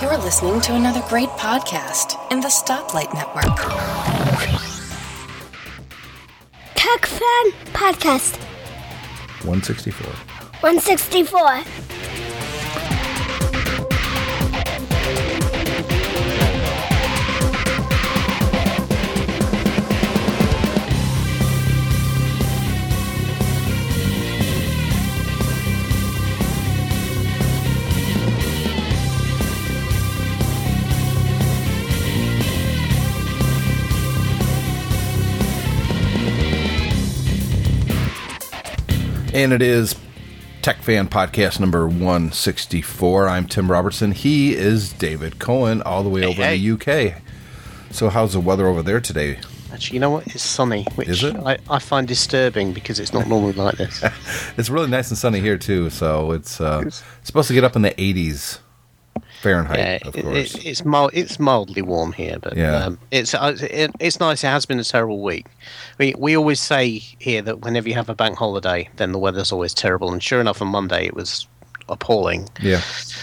You're listening to another great podcast in the Stoplight Network. Tech Fan Podcast 164. 164. And it is Tech Fan Podcast number 164. I'm Tim Robertson. He is David Cohen, all the way over hey. in the UK. So, how's the weather over there today? Actually, you know what? It's sunny, which Is it? I, I find disturbing because it's not normally like this. It's really nice and sunny here, too. So, it's uh, supposed to get up in the 80s Fahrenheit, yeah, of course. it, it's mild, it's mildly warm here, but Yeah. um, it's uh, it, it's nice. It has been a terrible week. We we always say here that whenever you have a bank holiday, then the weather's always terrible. And sure enough, on Monday it was appalling. yeah.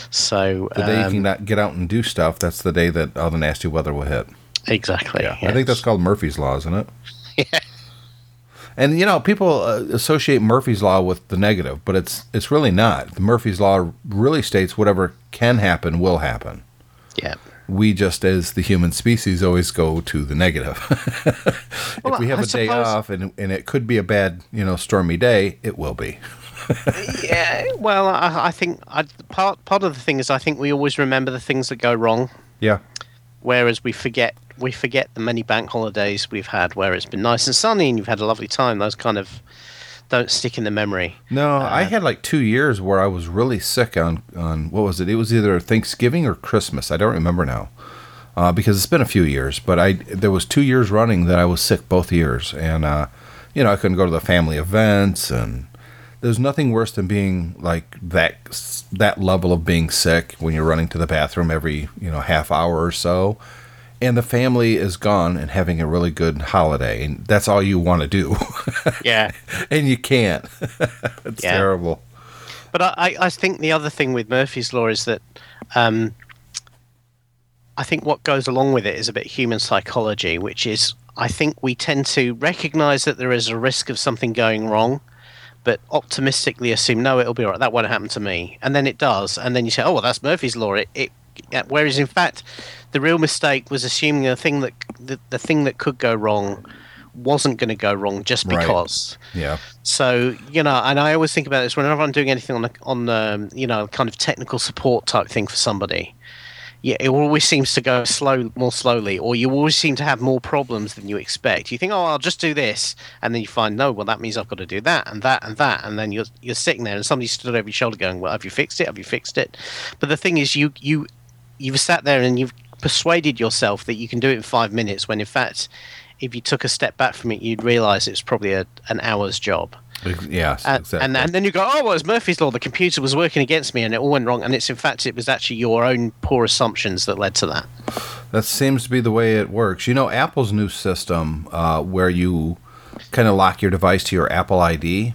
So The day you um, cannot get out and do stuff, that's the day that all the nasty weather will hit. exactly. Yeah, I think that's called Murphy's Law, isn't it? Yeah. And you know, people uh, associate Murphy's Law with the negative, but it's it's really not. Murphy's Law really states whatever can happen will happen. yeah. We just, as the human species, always go to the negative. if Well, we have I a day off and and it could be a bad, you know, stormy day, it will be. Yeah. Well, I, I think I, part part of the thing is I think we always remember the things that go wrong. Yeah. whereas we forget we forget the many bank holidays we've had where it's been nice and sunny and you've had a lovely time those kind of don't stick in the memory No, I had like two years where I was really sick on on what was it? It was either Thanksgiving or Christmas. I don't remember now, uh, because it's been a few years. But I there was two years running that I was sick both years, and uh, you know I couldn't go to the family events, and there's nothing worse than being like that that level of being sick when you're running to the bathroom every you know half hour or so. And the family is gone and having a really good holiday, and that's all you want to do. yeah and you can't. it's Yeah. terrible. but I, I think the other thing with murphy's law is that um, i think what goes along with it is a bit human psychology which is i think we tend to recognize that there is a risk of something going wrong but optimistically assume no it'll be all right that won't happen to me and then it does and then you say oh well that's murphy's law it, it whereas in fact the real mistake was assuming the thing that the, the thing that could go wrong wasn't going to go wrong just Right. because Yeah. so you know and i always think about this whenever i'm doing anything on the, on um, you know kind of technical support type thing for somebody yeah, it always seems to go slow, more slowly, or you always seem to have more problems than you expect. You think, oh, I'll just do this, and then you find, no, well, that means I've got to do that and that and that, and then you're you're sitting there, and somebody stood over your shoulder going, well, have you fixed it? Have you fixed it? But the thing is, you you you've sat there and you've persuaded yourself that you can do it in five minutes, when in fact, if you took a step back from it, you'd realise it's probably a, an hour's job. Yes. And, exactly. and and then you go, oh, well, it's Murphy's law. The computer was working against me, and it all went wrong. And it's in fact, it was actually your own poor assumptions that led to that. that seems to be the way it works. You know, Apple's new system uh, where you kind of lock your device to your Apple ID,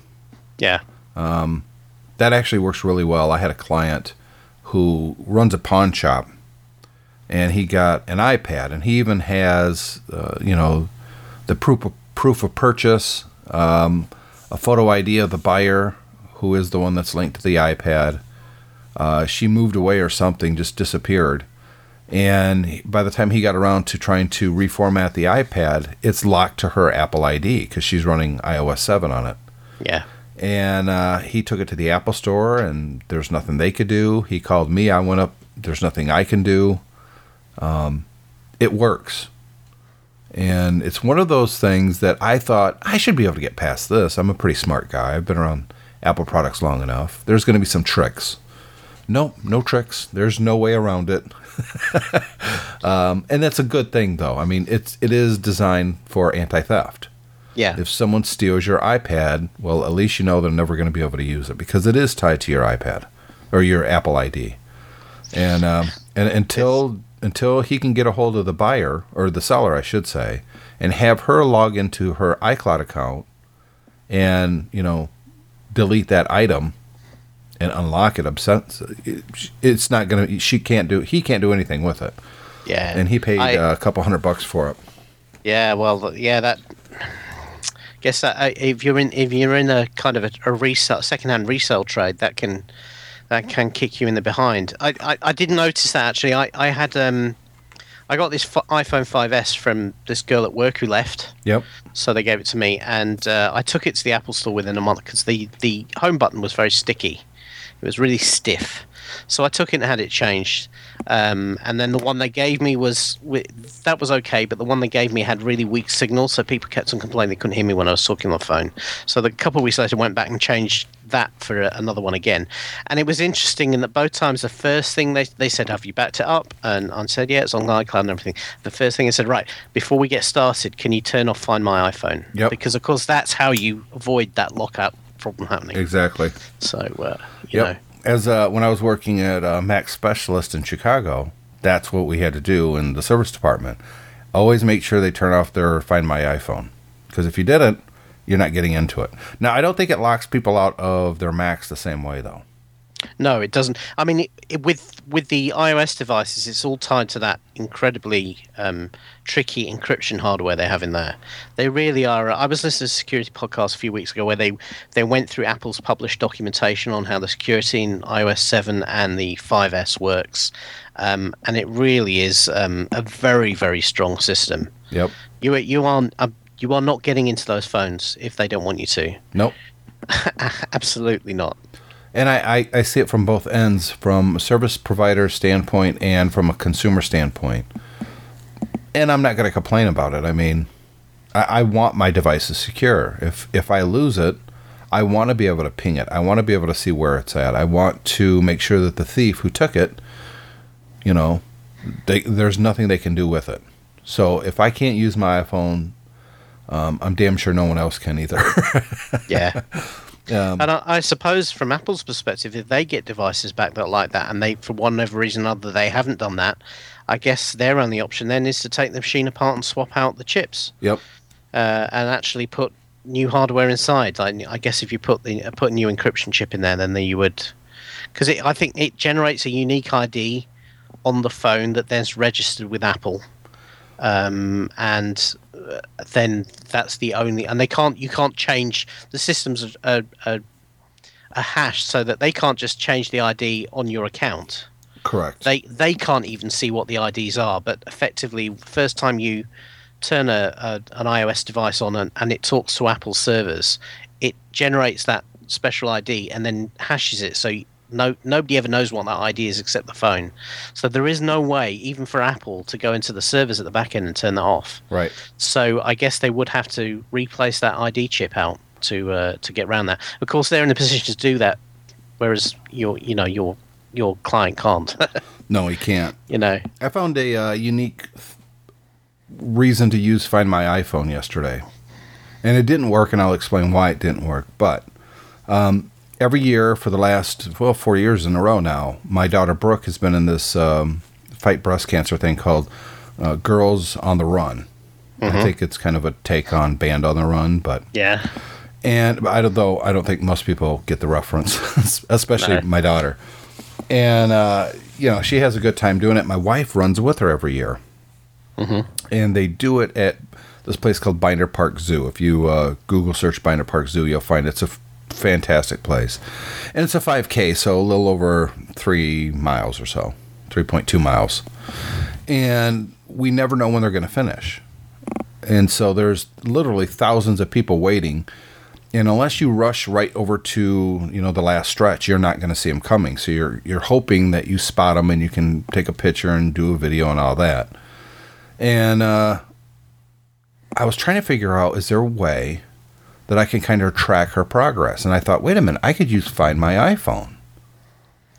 Yeah. that actually works really well. I had a client who runs a pawn shop, and he got an iPad, and he even has, uh, you know, the proof of, proof of purchase, um, a photo ID of the buyer, who is the one that's linked to the iPad. Uh, she moved away or something, just disappeared. And by the time he got around to trying to reformat the iPad, it's locked to her Apple ID because she's running iOS 7 on it Yeah. and uh, he took it to the Apple Store, and there's nothing they could do. He called me. I went up. There's nothing I can do. Um, it works, and it's one of those things that I thought I should be able to get past this. I'm a pretty smart guy. I've been around Apple products long enough. There's going to be some tricks. Nope, no tricks. There's no way around it. um, and that's a good thing, though. I mean, it's it is designed for anti-theft Yeah. if someone steals your iPad, well, at least you know they're never going to be able to use it because it is tied to your iPad or your Apple ID. And um, and until until he can get a hold of the buyer or the seller, I should say, and have her log into her iCloud account and you know delete that item and unlock it. It's not gonna. She can't do. He can't do anything with it. Yeah, And he paid I- uh, a couple hundred bucks for it. Yeah, well, yeah, that. Guess that if you're in if you're in a kind of a, a resale second-hand resale trade, that can that can kick you in the behind. I I, I did notice that actually. I I had um I got this f- iPhone 5s from this girl at work who left. Yep. So they gave it to me, and uh, I took it to the Apple Store within a month because the the home button was very sticky. It was really stiff. So I took it and had it changed. Um, and then the one they gave me was that was okay, but the one they gave me had really weak signal, so people kept on complaining they couldn't hear me when I was talking on the phone. So the couple of weeks later, went back and changed that for a, another one again. And it was interesting in that both times the first thing they they said, "Have you backed it up?" And I said, "Yeah, it's on iCloud and everything." The first thing they said, "Right, before we get started, can you turn off Find My iPhone?" Yep. Because of course that's how you avoid that lockout problem happening. Exactly. So uh, you Yep. know. As uh, when I was working at uh, Mac Specialist in Chicago, that's what we had to do in the service department. Always make sure they turn off their Find My iPhone, because if you didn't, you're not getting into it. Now, I don't think it locks people out of their Macs the same way, though. No, it doesn't. I mean, it, it, with with the iOS devices, it's all tied to that incredibly um, tricky encryption hardware they have in there. They really are. I was listening to a security podcast a few weeks ago where they they went through Apple's published documentation on how the security in iOS 7 and the 5S works, um, and it really is um, a very very strong system. Yep. You you are uh, you are not getting into those phones if they don't want you to. Nope. Absolutely not. And I, I, I see it from both ends, from a service provider standpoint and from a consumer standpoint. And I'm not going to complain about it. I mean, I, I want my devices secure. If if I lose it, I want to be able to ping it. I want to be able to see where it's at. I want to make sure that the thief who took it, you know, they, there's nothing they can do with it. So if I can't use my iPhone, um, I'm damn sure no one else can either. Yeah. um, And I, I suppose, from Apple's perspective, if they get devices back that like that, and they, for one reason or other, they haven't done that, I guess their only option then is to take the machine apart and swap out the chips, yep. uh, and actually put new hardware inside. Like, I guess if you put the uh, put a new encryption chip in there, then you would, because I think it generates a unique ID on the phone that then's registered with Apple, um, and then that's the only. And they can't you can't change the systems are, are, are hashed so that they can't just change the ID on your account. Correct. They they can't even see what the IDs are. But effectively, first time you turn a, a an iOS device on and, and it talks to Apple servers, it generates that special ID and then hashes it. So no nobody ever knows what that ID is except the phone. So there is no way, even for Apple, to go into the servers at the back end and turn that off. right. So I guess they would have to replace that ID chip out to uh, to get around that. Of course, they're in a position to do that, whereas your you know your your client can't. No, he can't. you know. I found a uh, unique reason to use Find My iPhone yesterday, and it didn't work, and I'll explain why it didn't work. But um, every year for the last well four years in a row now, my daughter Brooke has been in this um, fight breast cancer thing called uh, Girls on the Run. I think it's kind of a take on Band on the Run, but Yeah. and I don't though I don't think most people get the reference, especially No. my daughter. And uh, you know she has a good time doing it. My wife runs with her every year, and they do it at this place called Binder Park Zoo. If you uh, Google search Binder Park Zoo, you'll find it's a fantastic place, and it's a 5K, so a little over three miles or so, 3.2 miles, and we never know when they're going to finish. And so there's literally thousands of people waiting. And unless you rush right over to you know the last stretch you're not going to see them coming. So you're you're hoping that you spot them and you can take a picture and do a video and all that. And uh i was trying to figure out is there a way that i can kind of track her progress and i thought wait a minute i could use find my iphone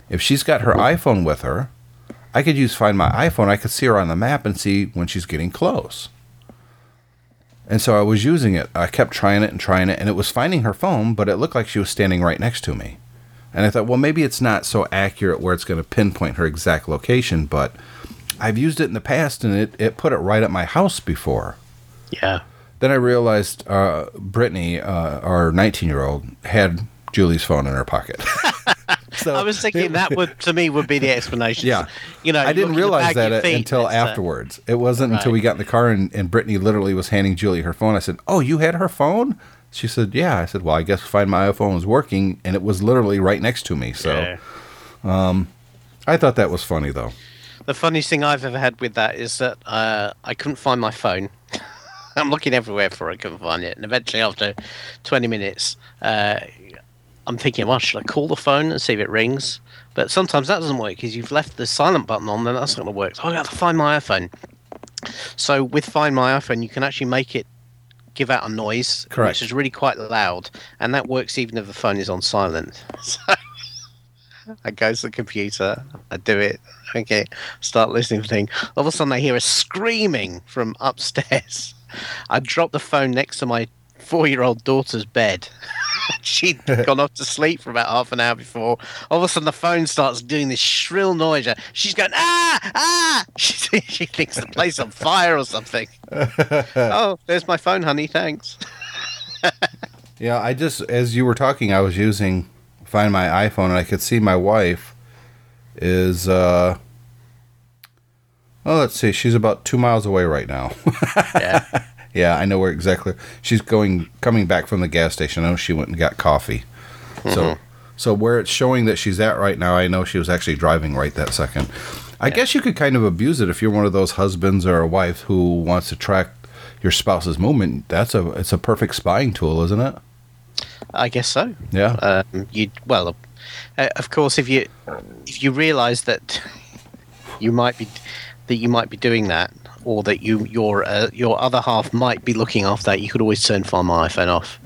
if she's got her iphone with her i could use find my iphone i could see her on the map and see when she's getting close and so I was using it. I kept trying it and trying it, and it was finding her phone, but it looked like she was standing right next to me. And I thought, well, maybe it's not so accurate where it's going to pinpoint her exact location, but I've used it in the past, and it, it put it right at my house before. Yeah. Then I realized uh, Brittany, uh, our 19 year old, had Julie's phone in her pocket. So I was thinking that would to me would be the explanation. Yeah. you know, I didn't realize at the bag that of your it- feet, until afterwards. It wasn't until we got in the car and, and Brittany literally was handing Julie her phone. I said, "Oh, you had her phone?" She said, "Yeah." I said, "Well, I guess Find My iPhone was working, and it was literally right next to me." So yeah. I thought that was funny, though. The funniest thing I've ever had with that is that uh, I couldn't find my phone. I'm looking everywhere for it, couldn't find it. And eventually, after 20 minutes, uh, I'm thinking, well, should I call the phone and see if it rings? But sometimes that doesn't work because you've left the silent button on, then that's not going to work. So I got to find my iPhone. So with Find My iPhone, you can actually make it give out a noise, Correct. which is really quite loud, and that works even if the phone is on silent. So I go to the computer, I do it, okay, start listening to the thing. All of a sudden, I hear a screaming from upstairs. I dropped the phone next to my four-year-old daughter's bed. She'd gone off to sleep for about half an hour before. All of a sudden, the phone starts doing this shrill noise. She's going, ah, ah! She, she thinks the place on fire or something. oh, there's my phone, honey. Thanks. Yeah, I just as you were talking, I was using Find My iPhone, and I could see my wife is. uh Oh, let's see. She's about two miles away right now. Yeah. Yeah, I know where exactly. She's going coming back from the gas station. I know she went and got coffee. So so where it's showing that she's at right now, I know she was actually driving right that second. I guess you could kind of abuse it if you're one of those husbands or a wife who wants to track your spouse's movement. That's a it's a perfect spying tool, isn't it? I guess so. Yeah. Um, you well, uh, of course, if you if you realise that you might be that you might be doing that, or that you your uh, your other half might be looking after that, you could always turn Find My iPhone off.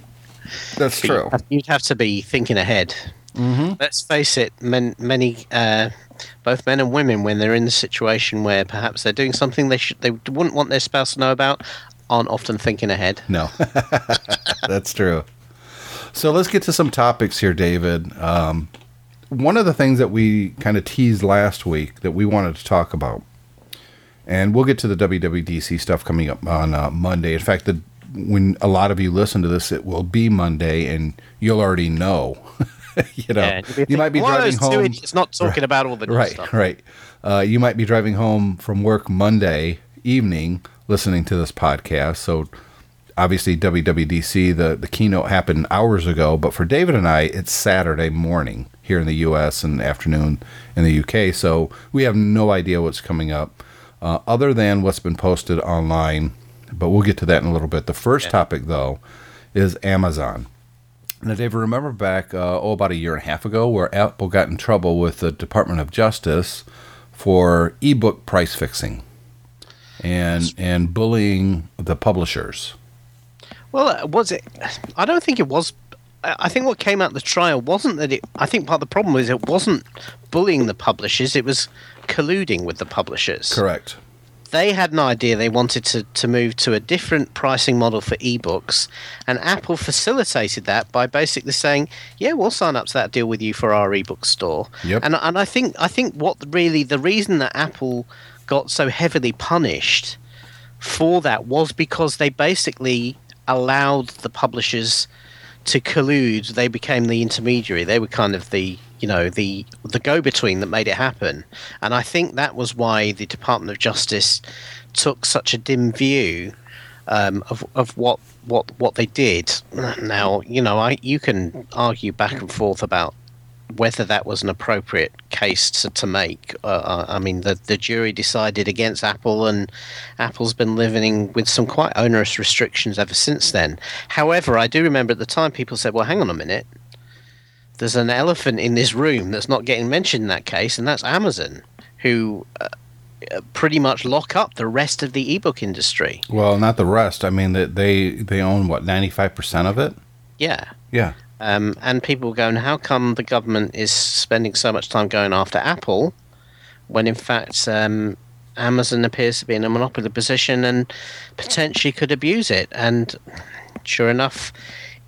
That's But you'd have- You'd have to be thinking ahead. Mm-hmm. Let's face it, men, many, uh, both men and women, when they're in the situation where perhaps they're doing something they should, they wouldn't want their spouse to know about, aren't often thinking ahead. No, that's true. So let's get to some topics here, David. Um, one of the things that we kind of teased last week that we wanted to talk about, and we'll get to the WWDC stuff coming up on uh, Monday. In fact, the, when a lot of you listen to this, it will be Monday, and you'll already know. you know, Yeah, you might be thinking, "Why are driving home. idiots not talking about all the right, stuff. right. Uh, you might be driving home from work Monday evening listening to this podcast. So obviously WWDC, the, the keynote happened hours ago, but for David and I, it's Saturday morning here in the U.S. and afternoon in the U.K. So we have no idea what's coming up uh, other than what's been posted online. But we'll get to that in a little bit. The first topic, though, is Amazon. Now, Dave, remember back, uh, oh, about a year and a half ago, where Apple got in trouble with the Department of Justice for ebook price fixing and and bullying the publishers. Well, uh, was it? I don't think it was. I I think what came out of the trial wasn't that it. I think part of the problem was it wasn't bullying the publishers. It was colluding with the publishers. Correct. They had an idea. They wanted to, to move to a different pricing model for ebooks, and Apple facilitated that by basically saying, "Yeah, we'll sign up to that deal with you for our ebook store." Yep. And and I think I think what really the reason that Apple got so heavily punished for that was because they basically allowed the publishers to collude. They became the intermediary. They were kind of the you know the the go between that made it happen. And I think that was why the Department of Justice took such a dim view um, of of what what what they did. Now you know I you can argue back and forth about whether that was an appropriate case to, to make. Uh, I mean, the, the jury decided against Apple, and Apple's been living with some quite onerous restrictions ever since then. However, I do remember at the time people said, well, hang on a minute. There's an elephant in this room that's not getting mentioned in that case, and that's Amazon, who uh, uh, pretty much lock up the rest of the ebook industry. Well, not the rest. I mean, that they they own what ninety five percent of it. Yeah. Yeah. Um, and people were going, how come the government is spending so much time going after Apple when in fact um, Amazon appears to be in a monopoly position and potentially could abuse it? And sure enough,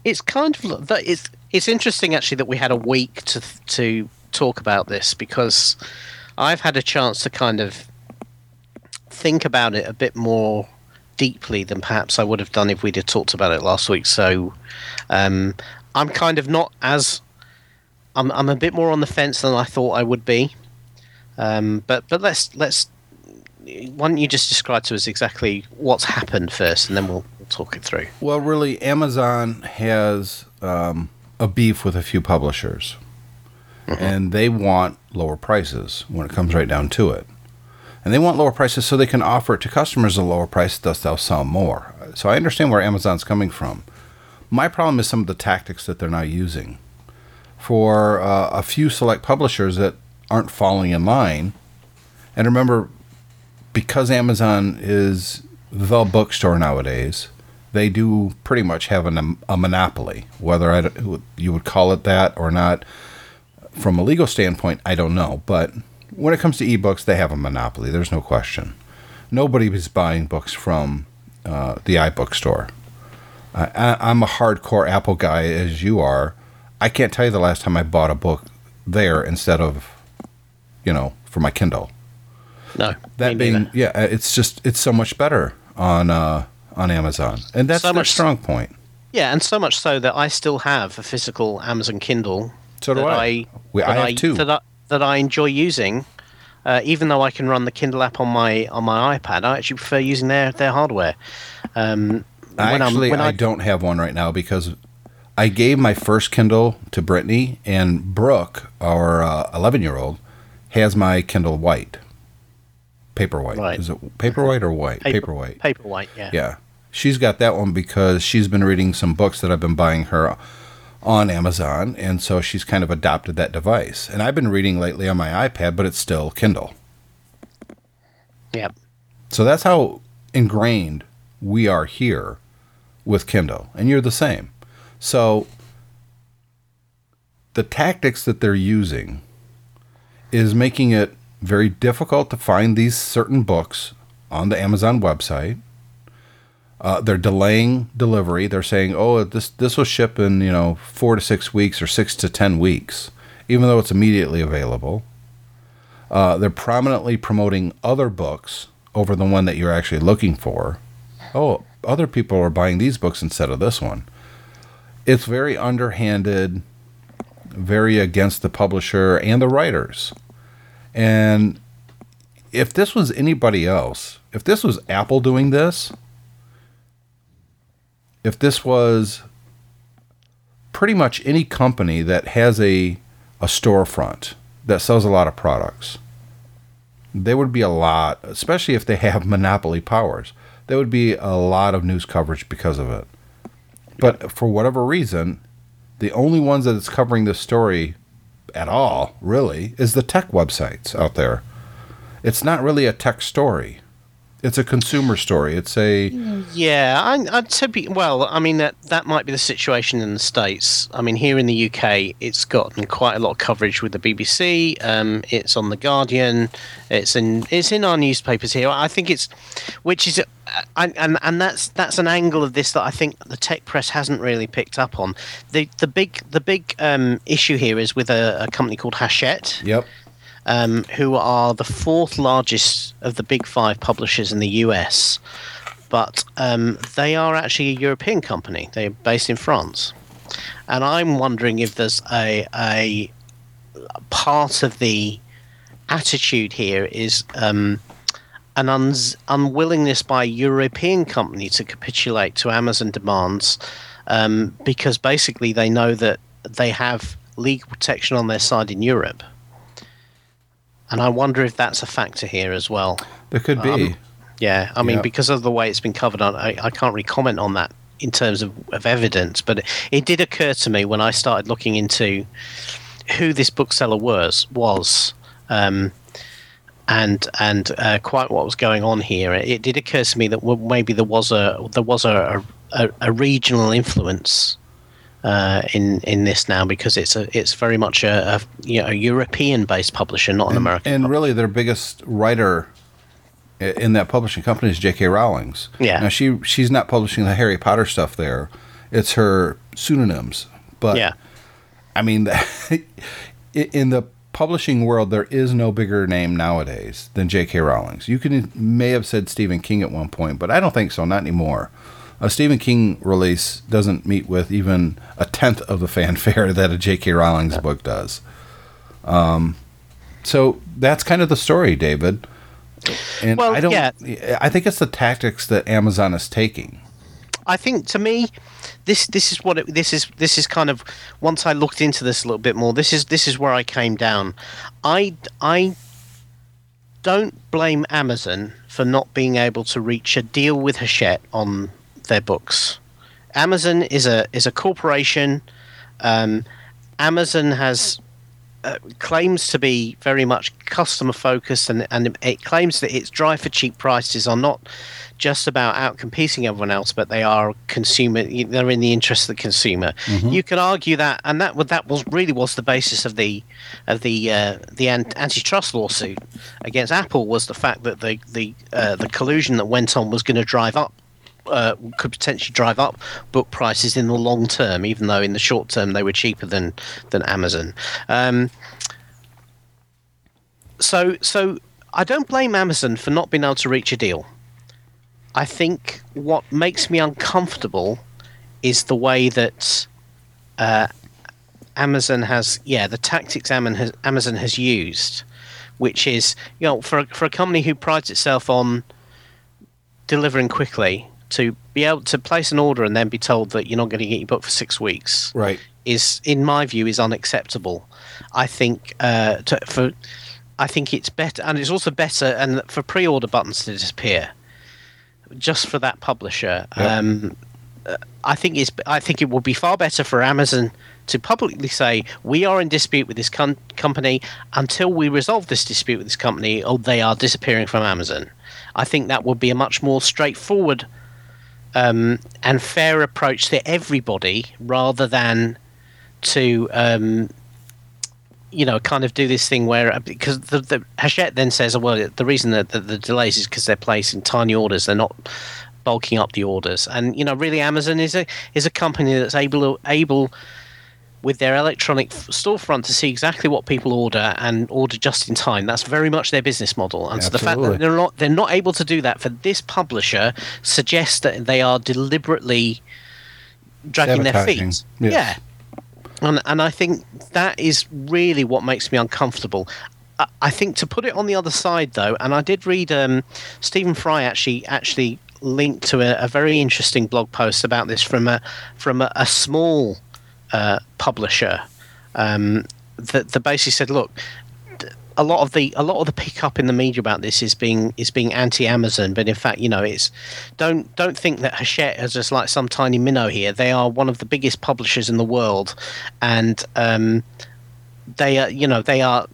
it's kind of that it's it's interesting actually that we had a week to to talk about this because I've had a chance to kind of think about it a bit more deeply than perhaps I would have done if we'd have talked about it last week. So um, I'm kind of not as I'm I'm a bit more on the fence than I thought I would be. Um, but but let's let's why don't you just describe to us exactly what's happened first, and then we'll, talk it through. Well, really, Amazon has um, a beef with a few publishers, and they want lower prices when it comes right down to it. And they want lower prices so they can offer it to customers at a lower price, thus they'll sell more. So I understand where Amazon's coming from. My problem is some of the tactics that they're now using. For uh, a few select publishers that aren't falling in line, and remember, because Amazon is the bookstore nowadays, they do pretty much have an, a monopoly. Whether I, you would call it that or not, from a legal standpoint, I don't know. But when it comes to ebooks, they have a monopoly. There's no question. Nobody is buying books from uh, the iBookstore. I, I, I'm a hardcore Apple guy, as you are. I can't tell you the last time I bought a book there instead of, you know, for my Kindle. No, That being, yeah, it's just it's so much better on uh, on Amazon, and that's So their much- strong point. yeah, and so much so that I still have a physical Amazon Kindle. So do that I. We- I have two. that I, that I enjoy using. Uh, even though I can run the Kindle app on my on my iPad, I actually prefer using their their hardware. Um, when Actually, when I, don't have one right now because I gave my first Kindle to Brittany, and Brooke, our eleven year old, has my Kindle White, paperwhite. Right. Is it paperwhite or white? Paper- Paperwhite. Paperwhite, yeah. Yeah. She's got that one because she's been reading some books that I've been buying her on Amazon, and so she's kind of adopted that device. And I've been reading lately on my iPad, but it's still Kindle. yeah. So that's how ingrained we are here with Kindle, and you're the same. So the tactics that they're using is making it very difficult to find these certain books on the Amazon website. Uh, they're delaying delivery. They're saying, "Oh, this this will ship in you know four to six weeks or six to ten weeks," even though it's immediately available. Uh, they're prominently promoting other books over the one that you're actually looking for. Oh, other people are buying these books instead of this one. It's very underhanded, very against the publisher and the writers. And if this was anybody else, if this was Apple doing this, if this was pretty much any company that has a a storefront that sells a lot of products, there would be a lot, especially if they have monopoly powers. There would be a lot of news coverage because of it. But for whatever reason, the only ones that it's covering this story at all, really, is the tech websites out there. It's not really a tech story. It's a consumer story. It's a Yeah, I, I'd say be, well. I mean that that might be the situation in the states. I mean here in the UK, it's gotten quite a lot of coverage with the BBC. Um, it's on the Guardian. It's in it's in our newspapers here. I think it's, which is, uh, and and and that's that's an angle of this that I think the tech press hasn't really picked up on. The the big the big um, issue here is with a, a company called Hachette yep. Um, who are the fourth largest of the big five publishers in the US, but um, they are actually a European company. They're based in France, and I'm wondering if there's a a part of the attitude here is um, an uns unwillingness by a European company to capitulate to Amazon demands um, because basically they know that they have legal protection on their side in Europe. And I wonder if that's a factor here as well. There could be. Um, Yeah, I mean, Yeah. because of the way it's been covered on, I, I can't really comment on that in terms of, of evidence, but it, it did occur to me when I started looking into who this bookseller was, was, um, and and uh, quite what was going on here. It did occur to me that maybe there was a there was a a, a regional influence uh, in in this now because it's a it's very much a, a you know a European based publisher, not an American. And pub- really, their biggest writer in that publishing company is J.K. Rowling's. Yeah. Now she she's not publishing the Harry Potter stuff there; it's her pseudonyms. But yeah, I mean, in the publishing world, there is no bigger name nowadays than J.K. Rowling's. You can may have said Stephen King at one point, but I don't think so. Not anymore. A Stephen King release doesn't meet with even a tenth of the fanfare that a J.K. Rowling's book does. Um, so that's kind of the story, David. And Well, I don't. yeah. I think it's the tactics that Amazon is taking. I think to me, this this is what it, this is this is kind of once I looked into this a little bit more. This is this is where I came down. I I don't blame Amazon for not being able to reach a deal with Hachette on their books. Amazon is a is a corporation. Um, Amazon has uh, claims to be very much customer focused and, and it claims that its drive for cheap prices are not just about out competing everyone else but they are consumer they're in the interest of the consumer you can argue that and that would that was really was the basis of the of the uh, the an- antitrust lawsuit against apple was the fact that the the uh, the collusion that went on was going to drive up uh, could potentially drive up book prices in the long term, even though in the short term they were cheaper than than Amazon. Um, so, so I don't blame Amazon for not being able to reach a deal. I think what makes me uncomfortable is the way that uh, Amazon has, yeah, the tactics Amazon has, Amazon has used, which is, you know, for for a company who prides itself on delivering quickly to be able to place an order and then be told that you're not going to get your book for six weeks Right. is, in my view, is unacceptable. I think uh, to, for I think it's better, and it's also better, and for pre-order buttons to disappear, just for that publisher. Yep. Um, uh, I think it's I think it would be far better for Amazon to publicly say we are in dispute with this com- company until we resolve this dispute with this company, or they are disappearing from Amazon. I think that would be a much more straightforward um, and fair approach to everybody, rather than to um, you know kind of do this thing where because the, the Hachette then says, oh, well, the reason that the, the delays is because they're placing tiny orders, they're not bulking up the orders, and you know really Amazon is a is a company that's able able with their electronic storefront to see exactly what people order and order just in time. That's very much their business model. And so the fact that they're not they're not able to do that for this publisher suggests that they are deliberately dragging their feet. Yes. Yeah. And, and I think that is really what makes me uncomfortable. I, I think to put it on the other side, though, and I did read um, Stephen Fry actually actually linked to a, a very interesting blog post about this from a from a, a small uh, publisher um, that, that basically said, look, a lot of the a lot of the pickup in the media about this is being is being anti Amazon, but in fact, you know, it's don't don't think that Hachette is just like some tiny minnow here. They are one of the biggest publishers in the world, and um, they are you know they are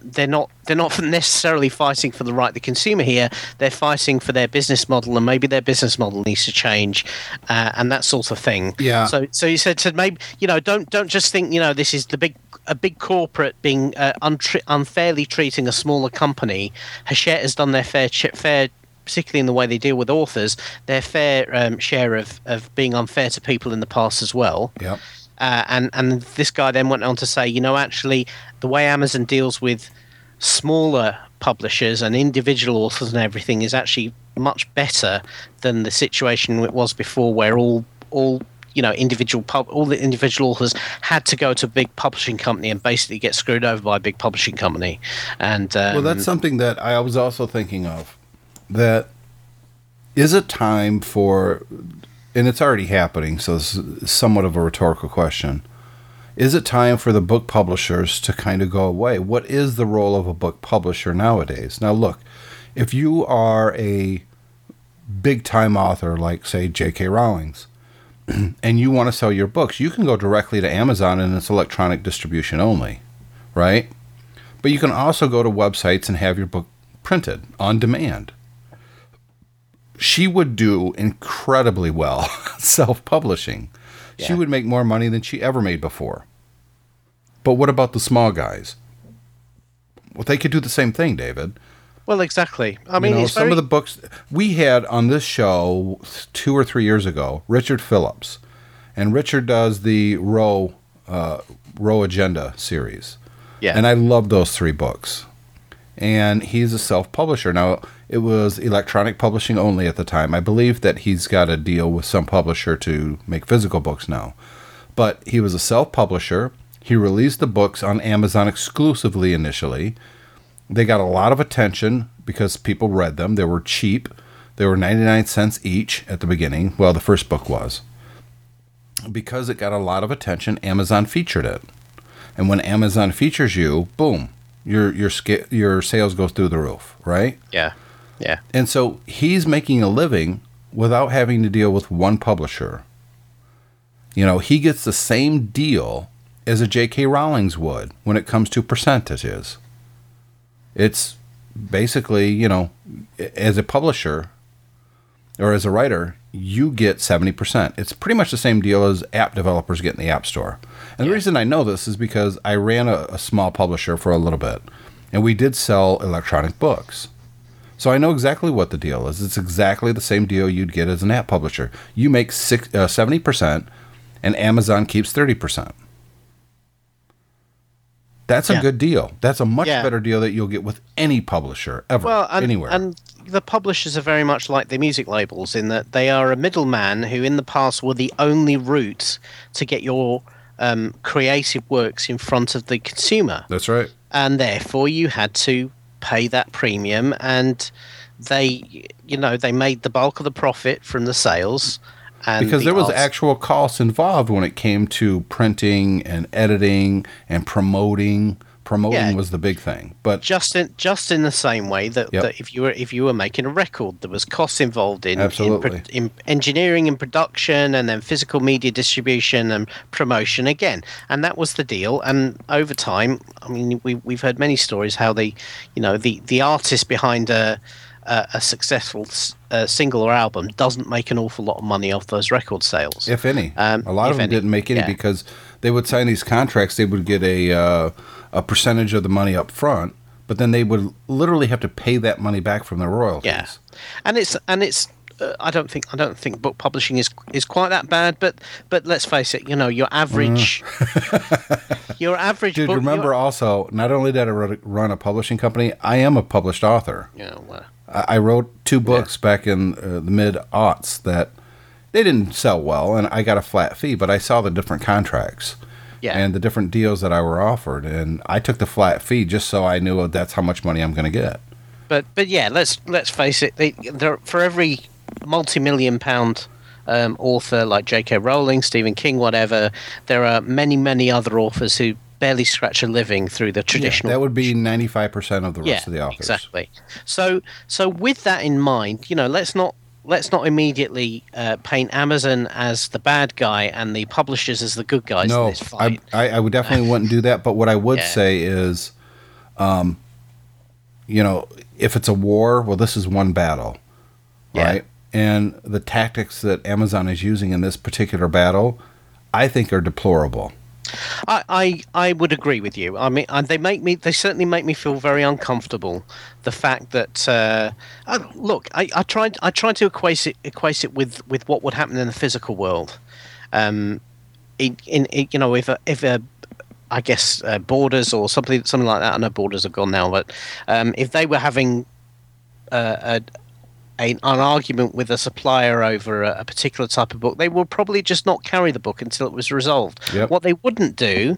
they're not they're not necessarily fighting for the right of the consumer here. They're fighting for their business model, and maybe their business model needs to change, uh, and that sort of thing. Yeah. So so you said to maybe you know don't don't just think you know this is the big a big corporate being uh, untri- unfairly treating a smaller company. Hachette has done their fair ch- fair. Particularly in the way they deal with authors, their fair um, share of, of being unfair to people in the past as well. Yep. Uh, and and this guy then went on to say, you know, actually, the way Amazon deals with smaller publishers and individual authors and everything is actually much better than the situation it was before, where all all you know individual pub all the individual authors had to go to a big publishing company and basically get screwed over by a big publishing company. And um, Well, that's something that I was also thinking of. That is a time for, and it's already happening, so is somewhat of a rhetorical question. Is it time for the book publishers to kind of go away? What is the role of a book publisher nowadays? Now, look, if you are a big time author like, say, J.K. Rowling's, and you want to sell your books, you can go directly to Amazon and it's electronic distribution only, right? But you can also go to websites and have your book printed on demand. She would do incredibly well self publishing. She would make more money than she ever made before. But what about the small guys? Well, they could do the same thing, David. well, exactly. I mean, you know, some very, of the books we had on this show two or three years ago, Richard Phillips, and Richard does the Rho uh, Rho Agenda series, yeah. and I love those three books. and he's a self-publisher. Now, it was electronic publishing only at the time. I believe that he's got a deal with some publisher to make physical books now. But he was a self-publisher. He released the books on Amazon exclusively initially. They got a lot of attention because people read them. They were cheap. They were 99 cents each at the beginning. Well, the first book was. Because it got a lot of attention, Amazon featured it. And when Amazon features you, boom, your your your sales go through the roof, right? Yeah. Yeah. And so he's making a living without having to deal with one publisher. You know, he gets the same deal as a J.K. Rowling's would when it comes to percentages. It's basically, you know, as a publisher or as a writer, you get 70%. It's pretty much the same deal as app developers get in the App Store. And the reason I know this is because I ran a, a small publisher for a little bit, and we did sell electronic books. So I know exactly what the deal is. It's exactly the same deal you'd get as an app publisher. You make six, uh, 70%, and Amazon keeps 30%. That's a Yeah. good deal. That's a much Yeah. better deal that you'll get with any publisher ever, Well, and, anywhere. and the publishers are very much like the music labels in that they are a middleman who, in the past, were the only route to get your um, creative works in front of the consumer, That's right. and therefore you had to pay that premium, and they, you know, they made the bulk of the profit from the sales. And because the there was actual costs involved when it came to printing and editing and promoting. Promoting Yeah. was the big thing, but just in just in the same way that, Yep. that if you were if you were making a record, there was costs involved in Absolutely. in, in engineering and production, and then physical media distribution and promotion again, and that was the deal. And over time, I mean, we we've heard many stories how the you know the the artist behind a a, a successful uh, single or album doesn't make an awful lot of money off those record sales. if any, Um, a lot of them any, didn't make any yeah. because they would sign these contracts. They would get a uh, a percentage of the money up front, but then they would literally have to pay that money back from their royalties. Yeah, and it's and it's. Uh, I don't think I don't think book publishing is is quite that bad, but but let's face it, you know, your average, your average. Mm. Dude, book, remember also, not only did I run- a publishing company, I am a published author. Yeah, uh, I I wrote two books back in uh, the mid aughts that they didn't sell well, and I got a flat fee, but I saw the different contracts Yeah. and the different deals that I were offered, and I took the flat fee just so I knew that's how much money I'm going to get. but but yeah, let's let's face it. They, for every multi-million pound um, author like J.K. Rowling, Stephen King, whatever, there are many many other authors who barely scratch a living through the traditional. That would be 95% of the rest yeah, of the authors. exactly. So so with that in mind, you know, let's not let's not immediately uh, paint Amazon as the bad guy and the publishers as the good guys in No, this fight. I, I, I would definitely wouldn't do that. But what I would Yeah. say is, um, you know, if it's a war, well, this is one battle, Yeah. right? And the tactics that Amazon is using in this particular battle, I think are deplorable. I, I, I would agree with you. I mean, they make me. They certainly make me feel very uncomfortable. The fact that uh, uh, look, I, I tried. I tried to equate it equate it with with what would happen in the physical world. Um, in, in, in you know, if a, if a I guess uh, borders or something something like that. I know borders are gone now, but um, if they were having uh, a, a, an argument with a supplier over a, a particular type of book, they will probably just not carry the book until it was resolved. Yep. What they wouldn't do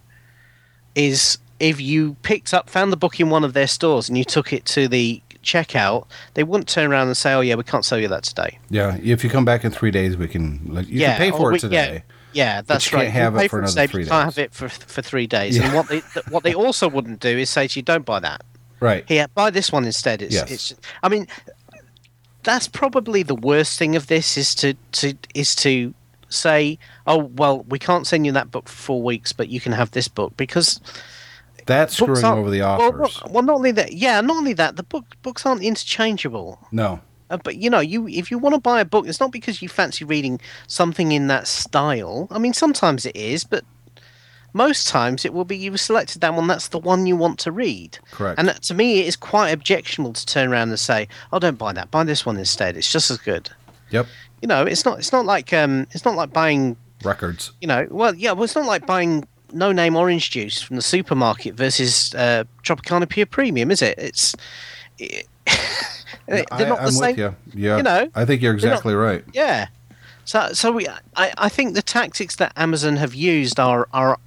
is if you picked up, found the book in one of their stores and you took it to the checkout, they wouldn't turn around and say, "Oh yeah, we can't sell you that today." Yeah, if you come back in three days, we can. like, You yeah, can pay for we- it today. Yeah, yeah that's you can't right. have You it for another today, three you can't have it for for three days. Yeah. And what they what they also wouldn't do is say to you, "Don't buy that." Right. Here, buy this one instead. It's, Yes. it's I mean, that's probably the worst thing of this is to to is to say, "Oh well, we can't send you that book for four weeks, but you can have this book," because That's screwing over the authors. Well, well, not only that, yeah, not only that, the book books aren't interchangeable. no. Uh, but you know, you if you want to buy a book, it's not because you fancy reading something in that style. I mean, sometimes it is, but most times it will be you've selected that one. That's the one you want to read. Correct. And that, to me, it is quite objectionable to turn around and say, "Oh, don't buy that. Buy this one instead. It's just as good." Yep. You know, it's not. It's not like um, it's not like buying. Records. You know, well, yeah, well, it's not like buying no name orange juice from the supermarket versus uh, Tropicana Pure Premium, is it? It's it, they're I, not the I'm same. you. Yeah, you know, I think you're they're not- exactly right. Yeah. So, so we, I, I think the tactics that Amazon have used are are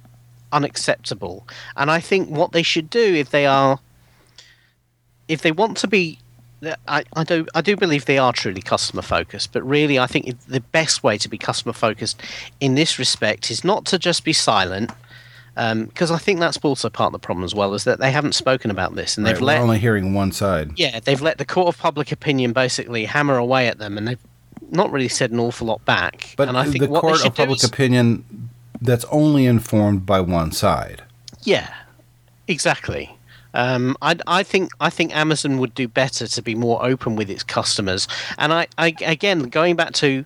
unacceptable, and I think what they should do if they are, if they want to be, I, I do I do believe they are truly customer focused, but really I think the best way to be customer focused in this respect is not to just be silent. Um, because I think that's also part of the problem as well, is that they haven't spoken about this, and Right, they've we're let only hearing one side. yeah, they've let the court of public opinion basically hammer away at them, and they've not really said an awful lot back. But and I think the court of public is- opinion that's only informed by one side. yeah, exactly. Um, I, I think I think Amazon would do better to be more open with its customers. And I, I again going back to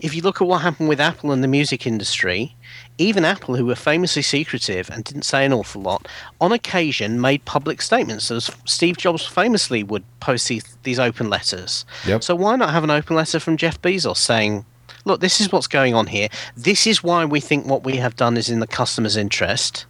if you look at what happened with Apple and the music industry, even Apple, who were famously secretive and didn't say an awful lot, on occasion made public statements. As Steve Jobs famously would post these, these open letters. Yep. So why not have an open letter from Jeff Bezos saying, "Look, this is what's going on here. This is why we think what we have done is in the customer's interest."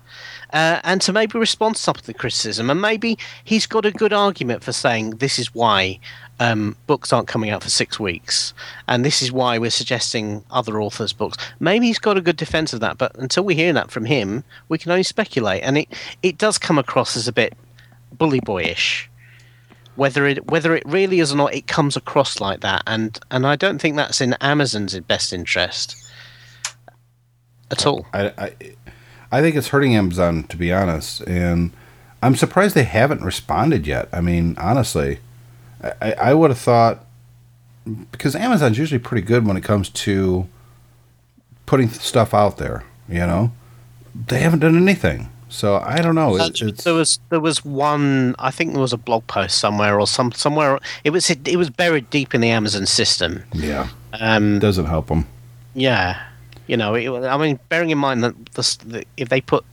Uh, and to maybe respond to some of the criticism, and maybe he's got a good argument for saying this is why um, books aren't coming out for six weeks, and this is why we're suggesting other authors' books. Maybe he's got a good defense of that, but until we hear that from him, we can only speculate. And it it does come across as a bit bully boyish. Whether it whether it really is or not, it comes across like that, and and I don't think that's in Amazon's best interest at all. I, I, I think it's hurting Amazon to be honest, and I'm surprised they haven't responded yet. I mean, honestly, I, I- I would have thought because Amazon's usually pretty good when it comes to putting stuff out there. You know, they haven't done anything, so I don't know. It, it's there was there was one I think there was a blog post somewhere or some somewhere it was it, was buried deep in the Amazon system. yeah, Um, doesn't help them. yeah, you know, it, I mean, bearing in mind that the, the, if they put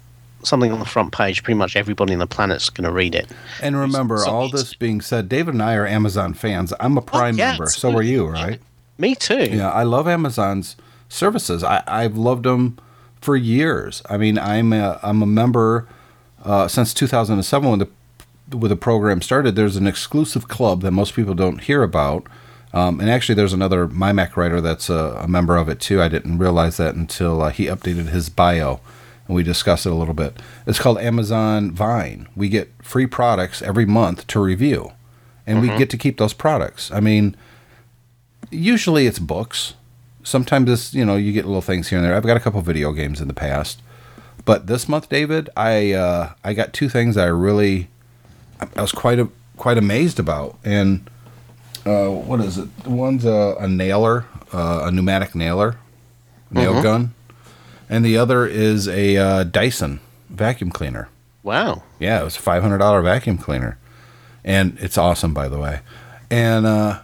something on the front page, pretty much everybody on the planet's going to read it. And remember, so all this being said, David and I are Amazon fans. I'm a Prime yeah, member, so are you, right? Me too. Yeah, I love Amazon's services. I, I've loved them for years. I mean, I'm a, I'm a member uh, since 2007 when the when the program started. There's an exclusive club that most people don't hear about. Um, and actually, there's another MyMac writer that's a, a member of it too. I didn't realize that until uh, he updated his bio, and we discussed it a little bit. It's called Amazon Vine. We get free products every month to review, and we get to keep those products. I mean, usually it's books. Sometimes it's you know you get little things here and there. I've got a couple video games in the past, but this month, David, I uh, I got two things I really I was quite a, quite amazed about. And uh, what is it? One's a, a nailer, uh, a pneumatic nailer, nail gun, and the other is a uh, Dyson vacuum cleaner. Wow. Yeah, it was a five hundred dollar vacuum cleaner, and it's awesome, by the way. And uh,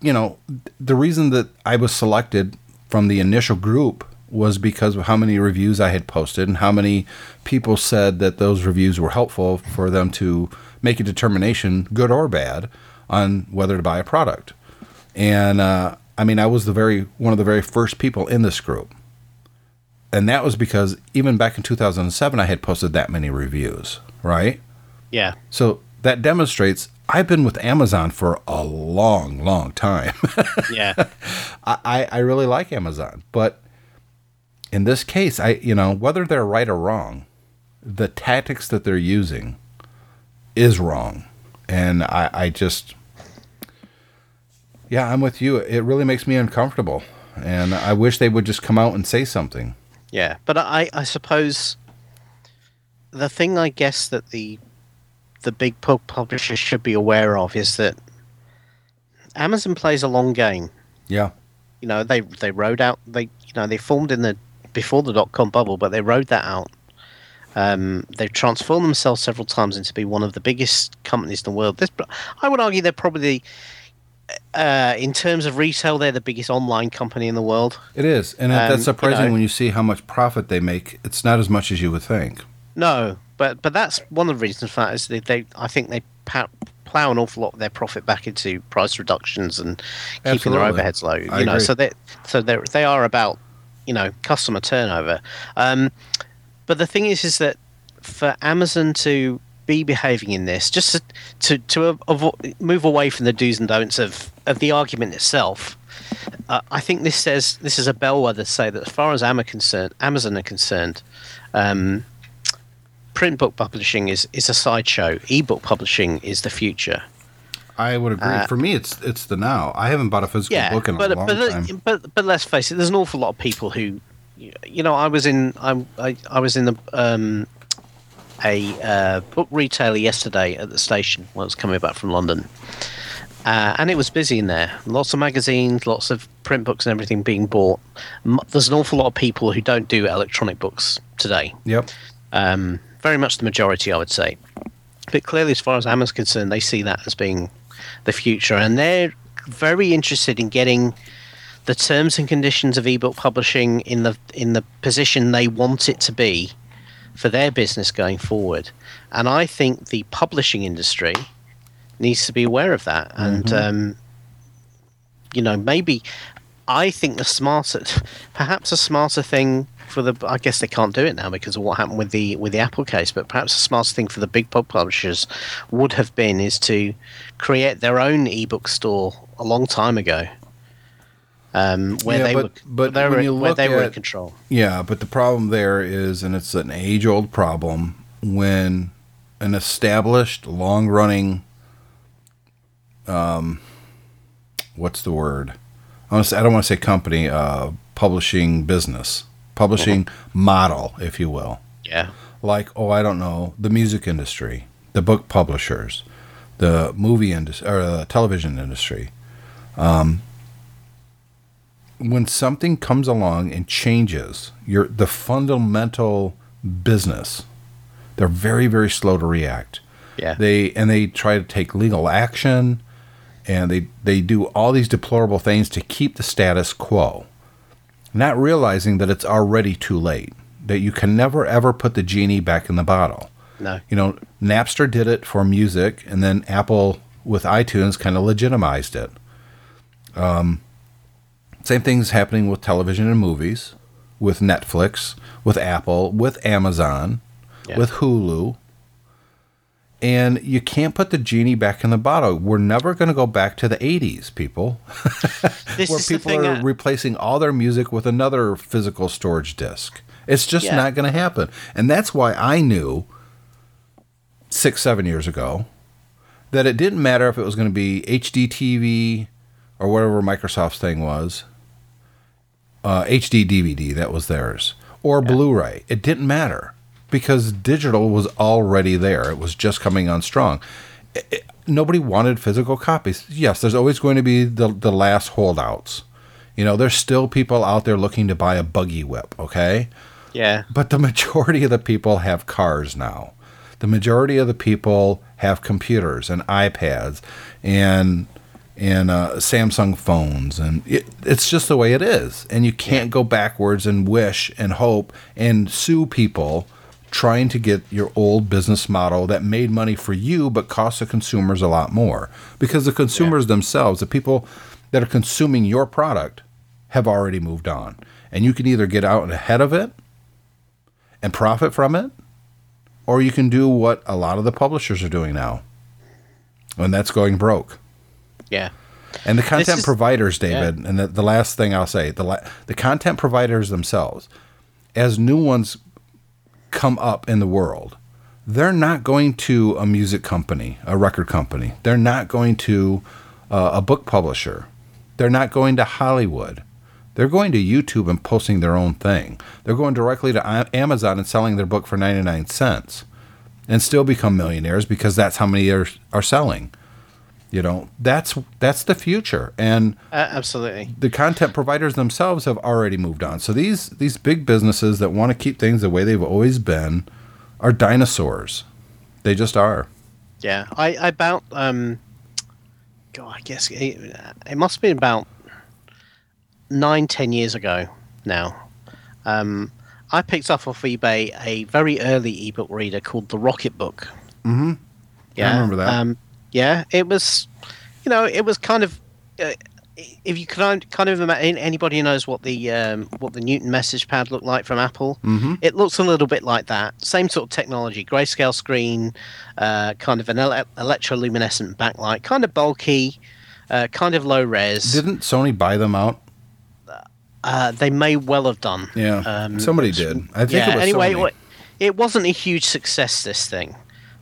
you know, the reason that I was selected from the initial group was because of how many reviews I had posted and how many people said that those reviews were helpful for them to make a determination, good or bad, on whether to buy a product. And uh, I mean, I was the very one of the very first people in this group and that was because even back in 2007 i had posted that many reviews right Yeah. so that demonstrates i've been with amazon for a long long time. Yeah. I, I really like amazon but in this case i you know whether they're right or wrong the tactics that they're using is wrong. And i i just yeah i'm with you. It really makes me uncomfortable. And i wish they would just come out and say something. Yeah, but I, I suppose the thing I guess that the the big pub publishers should be aware of is that Amazon plays a long game. yeah You know, they they rode out they you know they formed in the before the dot com bubble, but they rode that out. Um, they've transformed themselves several times into be one of the biggest companies in the world. This, I would argue, they're probably, uh, in terms of retail, they're the biggest online company in the world. It is, and Um, that's you surprising know- when you see how much profit they make. It's not as much as you would think. No, but but that's one of the reasons for that is they, they I think they plow an awful lot of their profit back into price reductions and keeping Absolutely. their overheads low. You I know, agree. so they so they they are about you know customer turnover. Um, but the thing is, is that for Amazon to be behaving in this, just to to, to avo- move away from the do's and don'ts of of the argument itself. Uh, I think this says this is a bellwether to say that as far as Amazon concerned, Amazon are concerned, um, print book publishing is is a sideshow. Ebook publishing is the future. I would agree. Uh, For me, it's it's the now. I haven't bought a physical Yeah, book in but a long but, time. but but let's face it. There's an awful lot of people who, you know, I was in I'm, I I was in the um, a uh, book retailer yesterday at the station when I was coming back from London. Uh, and it was busy in there. Lots of magazines, lots of print books, and everything being bought. There's an awful lot of people who don't do electronic books today. Yep. Um, very much the majority, I would say. But clearly, as far as Amazon's concerned, they see that as being the future, and they're very interested in getting the terms and conditions of ebook publishing in the in the position they want it to be for their business going forward. And I think the publishing industry needs to be aware of that. And um, you know, maybe I think the smarter, perhaps a smarter thing for the. I guess they can't do it now because of what happened with the with the Apple case. But perhaps the smartest thing for the big pub publishers would have been is to create their own ebook store a long time ago, um, where Yeah, they but- were but they were, where they were in control. Yeah, but the problem there is, and it's an age old problem, when an established, long running, um, what's the word? I, want to say, I don't want to say company, uh, publishing business, publishing model, if you will. Yeah, Like, oh, I don't know, the music industry, the book publishers, the movie industry, or the television industry. Um, when something comes along and changes your the fundamental business, they're very very slow to react. yeah, They and they try to take legal action, and they they do all these deplorable things to keep the status quo, not realizing that it's already too late. That you can never ever put the genie back in the bottle. no, You know, Napster did it for music, and then Apple with iTunes kind of legitimized it. Um, same thing's happening with television and movies, with Netflix, with Apple, with Amazon, Yeah. with Hulu. And you can't put the genie back in the bottle. We're never going to go back to the 80s, people, this where is the people are I- replacing all their music with another physical storage disc. It's just Yeah. not going to happen. And that's why I knew six, seven years ago that it didn't matter if it was going to be HD TV or whatever Microsoft's thing was, uh, HD DVD, that was theirs, or Blu ray. It didn't matter because digital was already there. It was just coming on strong. It- it- nobody wanted physical copies. Yes, there's always going to be the, the last holdouts. You know, there's still people out there looking to buy a buggy whip, okay? yeah, But the majority of the people have cars now. The majority of the people have computers and iPads and and uh, Samsung phones, and it, it's just the way it is. And you can't go backwards and wish and hope and sue people trying to get your old business model that made money for you but cost the consumers a lot more. Because the consumers themselves, the people that are consuming your product, have already moved on, and you can either get out ahead of it and profit from it, or you can do what a lot of the publishers are doing now, and that's going broke. yeah, And the content is- providers, David, and the, the last thing I'll say, the la- the content providers themselves, as new ones come up in the world, they're not going to a music company, a record company. They're not going to uh, a book publisher. They're not going to Hollywood. They're going to YouTube and posting their own thing. They're going directly to Amazon and selling their book for 99 cents and still become millionaires because that's how many are, are selling. You know, that's that's the future. And uh, absolutely. the content providers themselves have already moved on. So these these big businesses that want to keep things the way they've always been are dinosaurs. They just are. Yeah, I, I about um, God, I guess it, it must have been about nine, ten years ago now. Um, I picked up off eBay a very early ebook reader called the Rocket Book. Mm-hmm. Yeah, i remember that. Um, yeah, it was, you know, it was kind of. Uh, if you kind kind of imagine anybody knows what the um, what the Newton message pad looked like from Apple, mm-hmm. it looks a little bit like that. Same sort of technology, grayscale screen, uh, kind of an ele- electroluminescent backlight, kind of bulky, uh, kind of low res. Didn't Sony buy them out? Uh, they may well have done. Yeah, um, somebody did. I think yeah, it was anyway, Sony. it wasn't a huge success. This thing.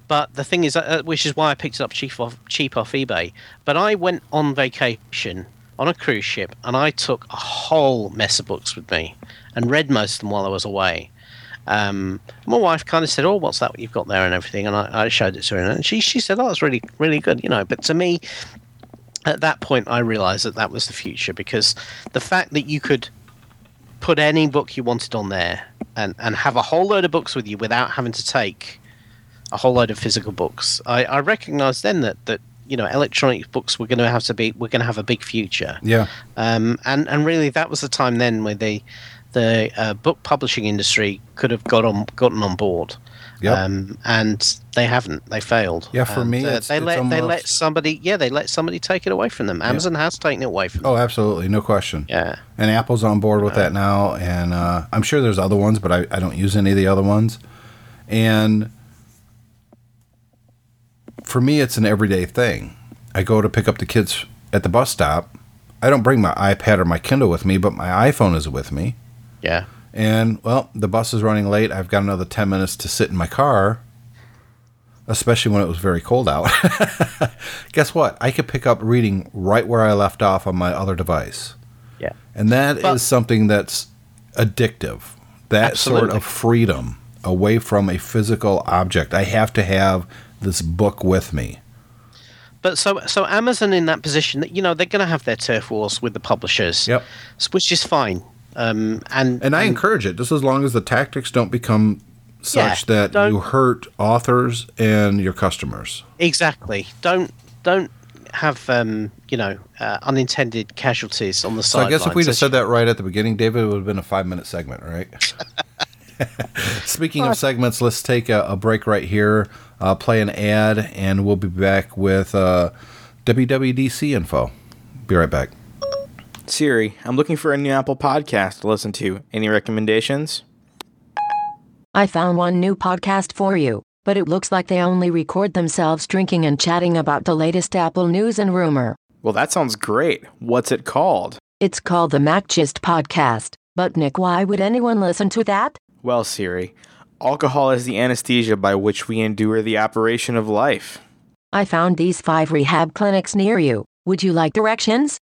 But the thing is, uh, which is why I picked it up cheap off, cheap off eBay. But I went on vacation on a cruise ship and I took a whole mess of books with me and read most of them while I was away. Um, my wife kind of said, "Oh, what's that you've got there and everything?" And I, I showed it to her, and she she said, "Oh, it's really really good," you know. But to me, at that point, I realised that that was the future because the fact that you could put any book you wanted on there and and have a whole load of books with you without having to take a whole load of physical books. I, I recognised then that that you know electronic books were going to have to be we're going to have a big future. Yeah. Um, and and really that was the time then where the the uh, book publishing industry could have got on gotten on board. Yep. Um, and they haven't. They failed. Yeah, for and, me, uh, it's, they let almost... they let somebody. Yeah, they let somebody take it away from them. Amazon has taken it away from them. Oh, absolutely, no question. Yeah, and Apple's on board with uh, that now, and uh, I'm sure there's other ones, but I, I don't use any of the other ones. And for me, it's an everyday thing. I go to pick up the kids at the bus stop. I don't bring my iPad or my Kindle with me, but my iPhone is with me. Yeah. And, well, the bus is running late. I've got another 10 minutes to sit in my car, especially when it was very cold out. Guess what? I could pick up reading right where I left off on my other device. Yeah. And that is something that's addictive. That absolutely. sort of freedom away from a physical object. I have to have this book with me. But so so Amazon in that position that you know they're going to have their turf wars with the publishers. Yep. Which is fine. Um, and and I and, encourage it just as long as the tactics don't become such yeah, that you hurt authors and your customers. Exactly. Don't don't have um, you know uh, unintended casualties on the side. So I guess if we'd have said that right at the beginning, David, it would have been a five minute segment, right? Speaking of segments, let's take a, a break right here, uh, play an ad, and we'll be back with uh, WWDC info. Be right back. Siri, I'm looking for a new Apple podcast to listen to. Any recommendations? I found one new podcast for you, but it looks like they only record themselves drinking and chatting about the latest Apple news and rumor. Well, that sounds great. What's it called? It's called the MacGist Podcast. But Nick, why would anyone listen to that? Well, Siri, alcohol is the anesthesia by which we endure the operation of life. I found these five rehab clinics near you. Would you like directions?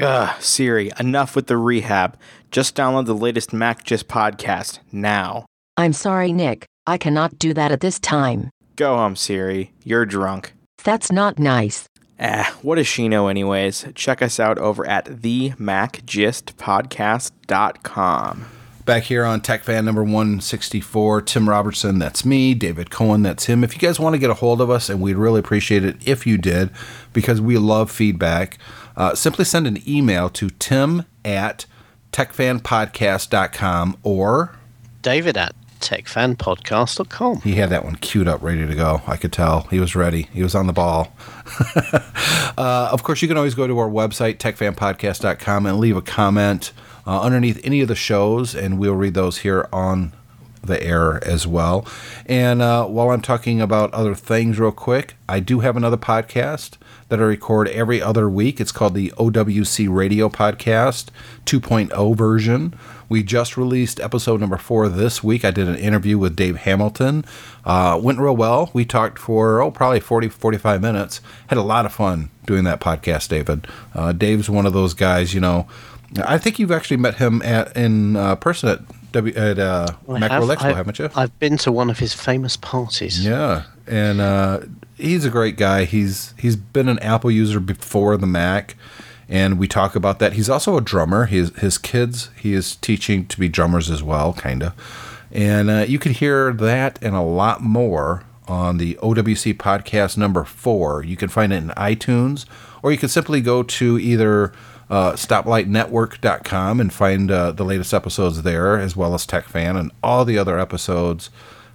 Ugh, Siri, enough with the rehab. Just download the latest Mac MacGist podcast now. I'm sorry, Nick. I cannot do that at this time. Go home, Siri. You're drunk. That's not nice. Eh, what does she know, anyways? Check us out over at themacgistpodcast.com. Back here on Tech Fan number 164, Tim Robertson, that's me. David Cohen, that's him. If you guys want to get a hold of us, and we'd really appreciate it if you did, because we love feedback, uh, simply send an email to tim at techfanpodcast.com or David at techfanpodcast.com. He had that one queued up, ready to go. I could tell. He was ready. He was on the ball. uh, of course, you can always go to our website, techfanpodcast.com, and leave a comment uh, underneath any of the shows, and we'll read those here on the air as well. And uh, while I'm talking about other things, real quick, I do have another podcast that I record every other week. It's called the OWC Radio Podcast 2.0 version. We just released episode number four this week. I did an interview with Dave Hamilton. Uh, went real well. We talked for, oh, probably 40, 45 minutes. Had a lot of fun doing that podcast, David. Uh, Dave's one of those guys, you know, I think you've actually met him at in uh, person at W at uh, Macworld Expo, haven't you? I've been to one of his famous parties. Yeah, and uh, he's a great guy. He's he's been an Apple user before the Mac, and we talk about that. He's also a drummer. His his kids he is teaching to be drummers as well, kind of. And uh, you can hear that and a lot more on the OWC podcast number four. You can find it in iTunes, or you can simply go to either uh, stoplightnetwork.com and find uh, the latest episodes there, as well as TechFan and all the other episodes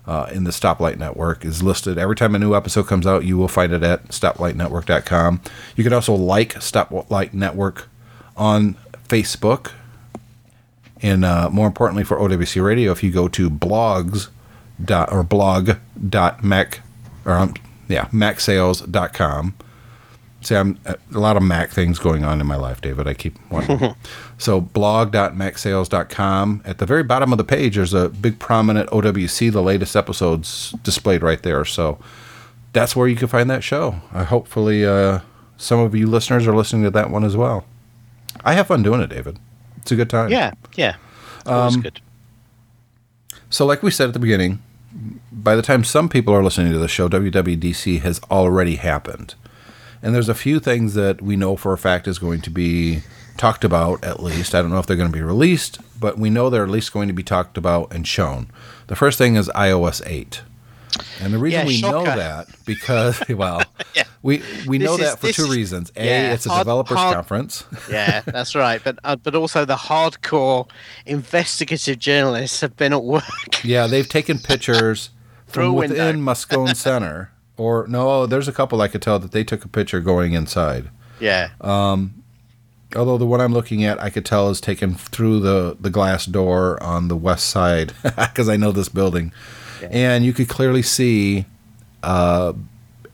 uh, in the Stoplight Network is listed. Every time a new episode comes out, you will find it at stoplightnetwork.com. You can also like Stoplight Network on Facebook. And uh, more importantly for OWC Radio, if you go to blogs dot or blog mac or um, yeah macsales.com see i'm a lot of mac things going on in my life david. I keep wondering so blog.macsales.com at the very bottom of the page there's a big prominent owc the latest episodes displayed right there. So that's where you can find that show. I hopefully uh, some of you listeners are listening to that one as well. I have fun doing it david. It's a good time. Yeah, yeah. Always good. So, like we said at the beginning, by the time some people are listening to the show, WWDC has already happened. And there's a few things that we know for a fact is going to be talked about, at least. I don't know if they're going to be released, but we know they're at least going to be talked about and shown. The first thing is iOS 8. And the reason Yeah, we know that because well, Yeah. we we know is- that for two is- reasons. A, yeah, it's a hard- developers hard- conference. Yeah, that's right. But uh, but also the hardcore investigative journalists have been at work. Yeah, they've taken pictures from within Moscone Center. Or no, there's a couple I could tell that they took a picture going inside. Yeah. Um, Although the one I'm looking at, I could tell is taken through the the glass door on the west side because I know this building, and you could clearly see uh,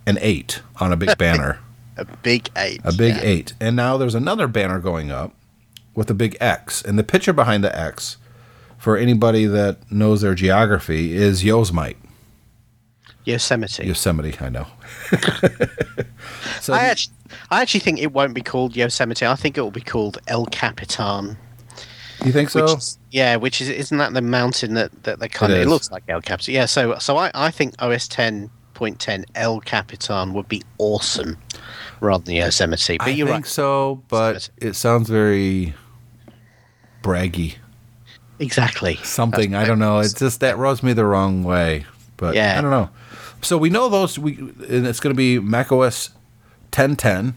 an eight on a big banner, a big eight. a big yeah. eight. And now there's another banner going up with a big X, and the picture behind the X, for anybody that knows their geography, is Yosemite. Yosemite. Yosemite, I know. so I actually, I actually think it won't be called Yosemite. I think it will be called El Capitan. you think so? Which yeah, which is isn't that the mountain that that they kind It of it, is. looks like El Capitan. Yeah, so so I, I think OS ten point ten El Capitan would be awesome rather than Yosemite. But I you're think right. so, but Yosemite. it sounds very braggy. Exactly. Something I don't know. It's just that rubs me the wrong way. But Yeah. I don't know. So we know those. We and it's going to be Mac OS 1010.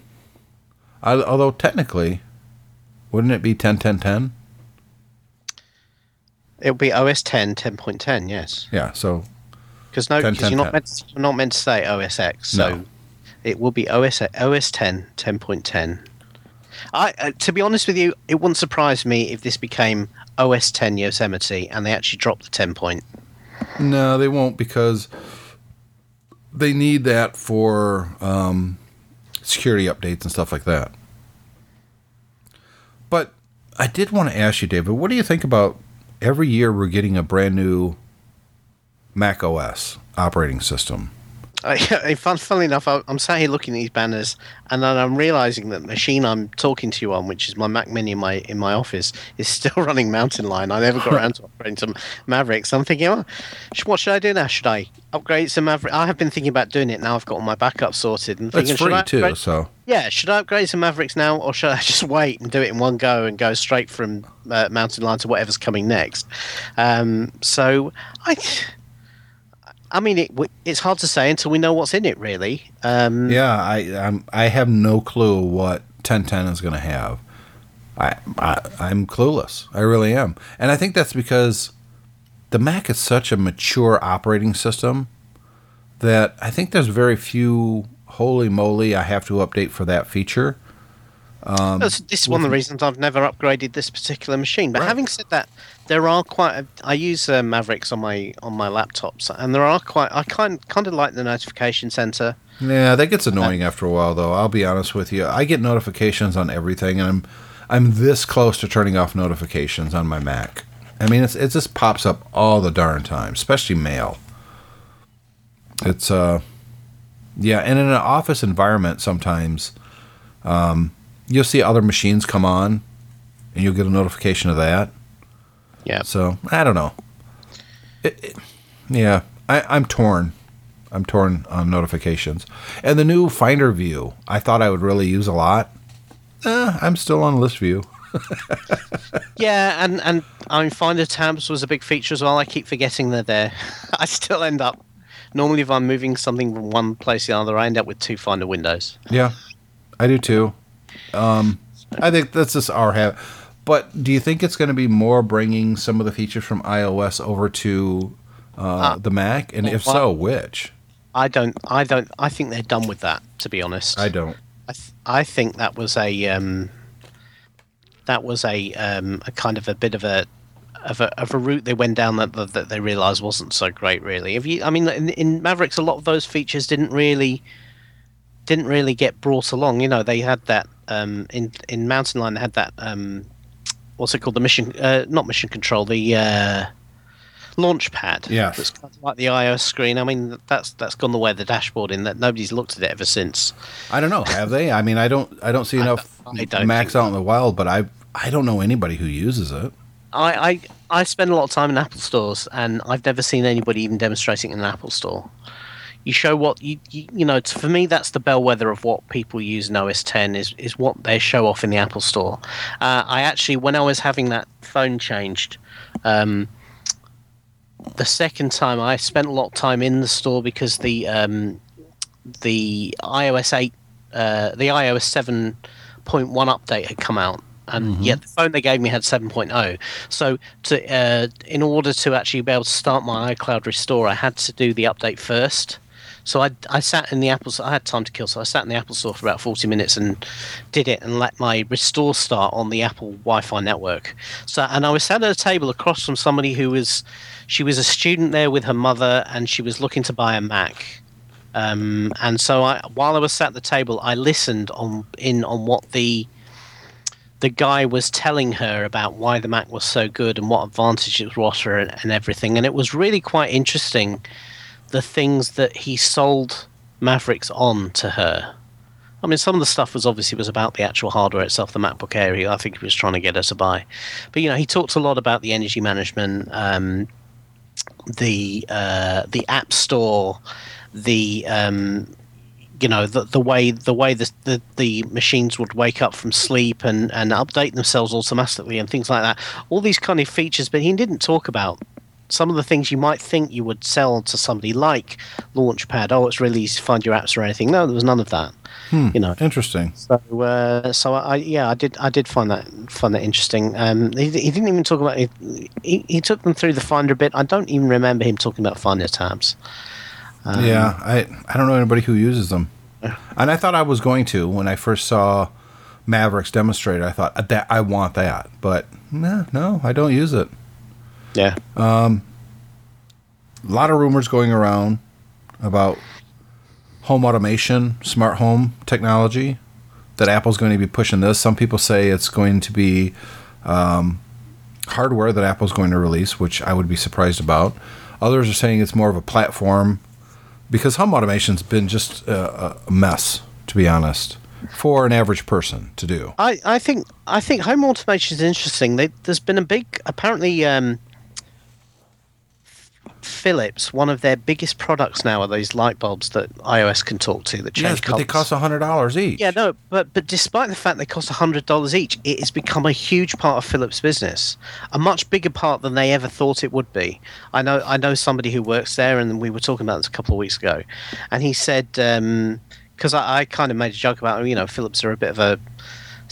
I, although technically, wouldn't it be 101010? It'll be OS 10 10.10, yes. Yeah. So Because no, 10, because you're 10, not meant to, you're not meant to say OS X. So No. it will be OS OS 10 10.10. I uh, to be honest with you, it wouldn't surprise me if this became OS 10 Yosemite and they actually dropped the 10 point. no, they won't because they need that for um, security updates and stuff like that. But I did want to ask you, David, what do you think about every year we're getting a brand new Mac OS operating system? I, fun, funnily enough, I, I'm sat here looking at these banners, and then I'm realizing that the machine I'm talking to you on, which is my Mac Mini in my in my office, is still running Mountain Lion. I never got around to upgrading some Mavericks. I'm thinking, oh, sh- what should I do now? Should I upgrade some Maverick? I have been thinking about doing it now. I've got all my backup sorted, and It's thinking, should free I too, so Yeah, should I upgrade some Mavericks now, or should I just wait and do it in one go and go straight from uh, Mountain Lion to whatever's coming next? Um, so I, I mean, it, it's hard to say until we know what's in it, really. Um, yeah, I I'm, I have no clue what 1010 is going to have. I, I I'm clueless. I really am, and I think that's because the Mac is such a mature operating system that I think there's very few. Holy moly! I have to update for that feature. That's- this is one of the reasons I've never upgraded this particular machine. But Right. having said that, there are quite. A, I use uh, Mavericks on my on my laptops, and there are quite. I kind kind of like the notification center. Yeah, that gets annoying after a while, though. I'll be honest with you. I get notifications on everything, and I'm I'm this close to turning off notifications on my Mac. I mean, it's, it just pops up all the darn time, especially mail. It's uh, yeah, and in an office environment, sometimes um, you'll see other machines come on, and you'll get a notification of that. Yeah. So I don't know. It, it- yeah, I, I'm torn. I'm torn on notifications. And the new Finder view, I thought I would really use a lot. Eh, I'm still on list view. Yeah, and and I mean, Finder tabs was a big feature as well. I keep forgetting they're there. I still end up. Normally, if I'm moving something from one place to the other, I end up with two Finder windows. Yeah, I do too. Um, I think that's just our habit. But do you think it's going to be more bringing some of the features from iOS over to uh, the Mac? And if so, which? I don't. I don't. I think they're done with that. To be honest, I don't. I, th- I think that was a um, that was a um, a kind of a bit of a of a, of a route they went down that, that, that they realized wasn't so great really if you i mean in, in mavericks a lot of those features didn't really didn't really get brought along you know they had that um, in in mountain lion they had that um, what's it called the mission uh, not mission control the uh, launch pad Yeah, that's kind of like the ios screen i mean that's that's gone the way of the dashboard in that nobody's looked at it ever since I don't know. Have they? I mean, I don't. I don't see enough I don't Macs out in the wild, but I I don't know anybody who uses it. I, I I spend a lot of time in Apple stores, and I've never seen anybody even demonstrating in an Apple store. You show what you you, you know. For me, that's the bellwether of what people use in OS 10 is is what they show off in the Apple store. Uh, I actually, when I was having that phone changed, um, the second time I spent a lot of time in the store because the um, the iOS 8, uh, the iOS 7.1 update had come out, and yet the phone they gave me had 7.0. So, to uh, in order to actually be able to start my iCloud Restore, I had to do the update first. So I, I sat in the Apple. I had time to kill, so I sat in the Apple Store for about 40 minutes and did it, and let my restore start on the Apple Wi-Fi network. So, and I was sat at a table across from somebody who was, she was a student there with her mother, and she was looking to buy a Mac. Um, and so I, while I was sat at the table, I listened on in on what the the guy was telling her about why the Mac was so good and what advantages were offer and, and everything. And it was really quite interesting the things that he sold Mavericks on to her. I mean, some of the stuff was obviously was about the actual hardware itself, the MacBook Air. I think he was trying to get her to buy, but you know, he talked a lot about the energy management, um, the uh, the App Store, the um, you know the the way the way the, the the machines would wake up from sleep and and update themselves automatically and things like that. All these kind of features, but he didn't talk about some of the things you might think you would sell to somebody like Launchpad. Oh, it's really easy to find your apps or anything. No, there was none of that. You know. Interesting. So, uh, so I yeah, I did I did find that find that interesting. Um, he, he didn't even talk about it. He, he took them through the Finder a bit. I don't even remember him talking about Finder tabs. Um, yeah, I I don't know anybody who uses them, and I thought I was going to when I first saw Mavericks demonstrated. I thought that I want that, but no, no, I don't use it. Yeah. A lot of rumors going around about home automation, smart home technology. That Apple's going to be pushing this. Some people say it's going to be um, hardware that Apple's going to release, which I would be surprised about. Others are saying it's more of a platform because home automation's been just a, a mess, to be honest, for an average person to do. I, I think I think home automation is interesting. They, there's been a big apparently um, Philips. One of their biggest products now are these light bulbs that iOS can talk to that change Yes, but they cost hundred dollars each. Yeah, no, but but despite the fact they cost hundred dollars each, it has become a huge part of Philips' business, a much bigger part than they ever thought it would be. I know I know somebody who works there, and we were talking about this a couple of weeks ago, and he said um, because I, I kind of made a joke about you know Philips are a bit of a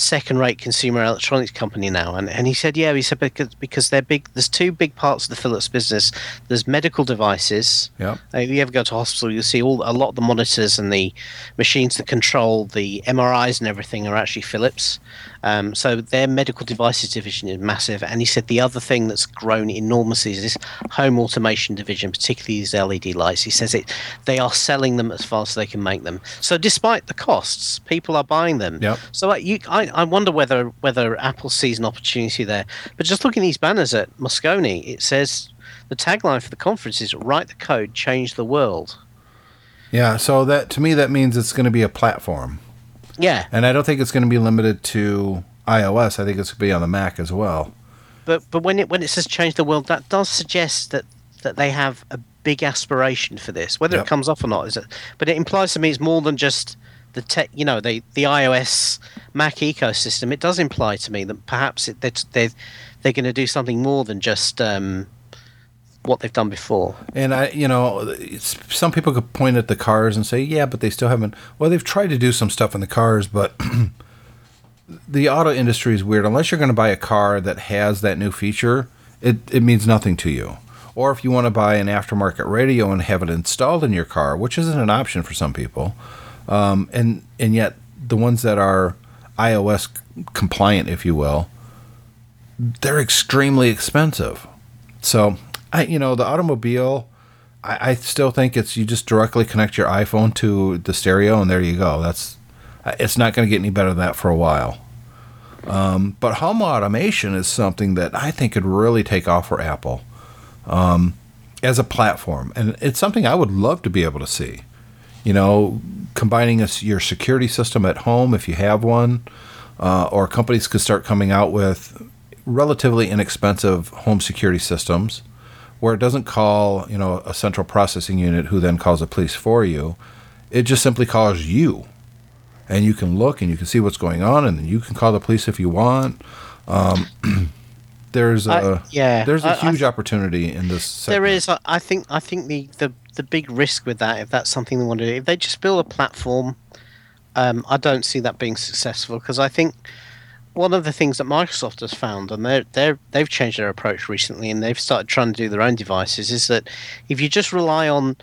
second-rate consumer electronics company now, and, and he said yeah, he said because because they're big. There's two big parts of the Philips business. There's medical devices. Yep. Uh, If you ever go to hospital, you'll see all a lot of the monitors and the machines that control the MRIs and everything are actually Philips. Um, so their medical devices division is massive. And he said the other thing that's grown enormously is this home automation division, particularly these LED lights. He says it they are selling them as fast as they can make them. So despite the costs, people are buying them. Yep. So you, I, I wonder whether whether Apple sees an opportunity there. But just looking at these banners at Moscone, it says the tagline for the conference is "Write the code, change the world." Yeah, so that to me that means it's going to be a platform. Yeah, And I don't think it's going to be limited to iOS. I think it's going to be on the Mac as well. but but when it when it says change the world, that does suggest that that they have a big aspiration for this. Whether Yep. it comes off or not is it? But it implies to me it's more than just the tech. You know, the the iOS Mac ecosystem. It does imply to me that perhaps it, they're they're, they're going to do something more than just um, what they've done before. And I, you know, some people could point at the cars and say, "Yeah, but they still haven't." Well, they've tried to do some stuff in the cars, but the auto industry is weird. Unless you're going to buy a car that has that new feature, it it means nothing to you. or if you want to buy an aftermarket radio and have it installed in your car, which isn't an option for some people, um, and and yet the ones that are iOS compliant, if you will, they're extremely expensive. So I, you know, the automobile, I, I still think it's you just directly connect your iPhone to the stereo and there you go. That's it's not going to get any better than that for a while. Um, but home automation is something that I think could really take off for Apple um, as a platform, and it's something I would love to be able to see. You know, combining a, your security system at home if you have one, uh, or companies could start coming out with relatively inexpensive home security systems where it doesn't call you know a central processing unit who then calls the police for you. It just simply calls you and you can look and you can see what's going on, and then you can call the police if you want. Um, there's a I- yeah, there's a I- I huge th- opportunity in this. There segment. is. I- I think. I think the, the the big risk with that, if that's something they want to do, if they just build a platform, um, I don't see that being successful because I think one of the things that Microsoft has found, and they're they're they've changed their approach recently, and they've started trying to do their own devices, is that if you just rely on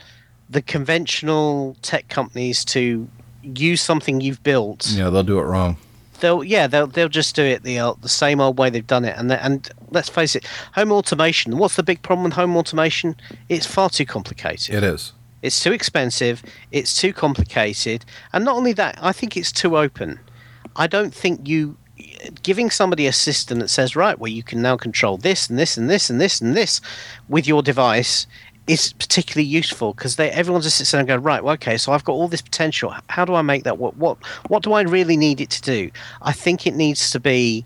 the conventional tech companies to use something you've built, Yeah, they'll do it wrong. they'll yeah they'll they'll just do it the uh, the same old way they've done it. And and let's face it home automation what's the big problem with home automation? It's far too complicated. It is. it's too expensive. It's too complicated. And not only that i think it's too open. I don't think you giving somebody a system that says right well you can now control this and this and this and this and this with your device is particularly useful because everyone just sits there and go right well, okay so i've got all this potential. How do i make that what what what do i really need it to do? I think it needs to be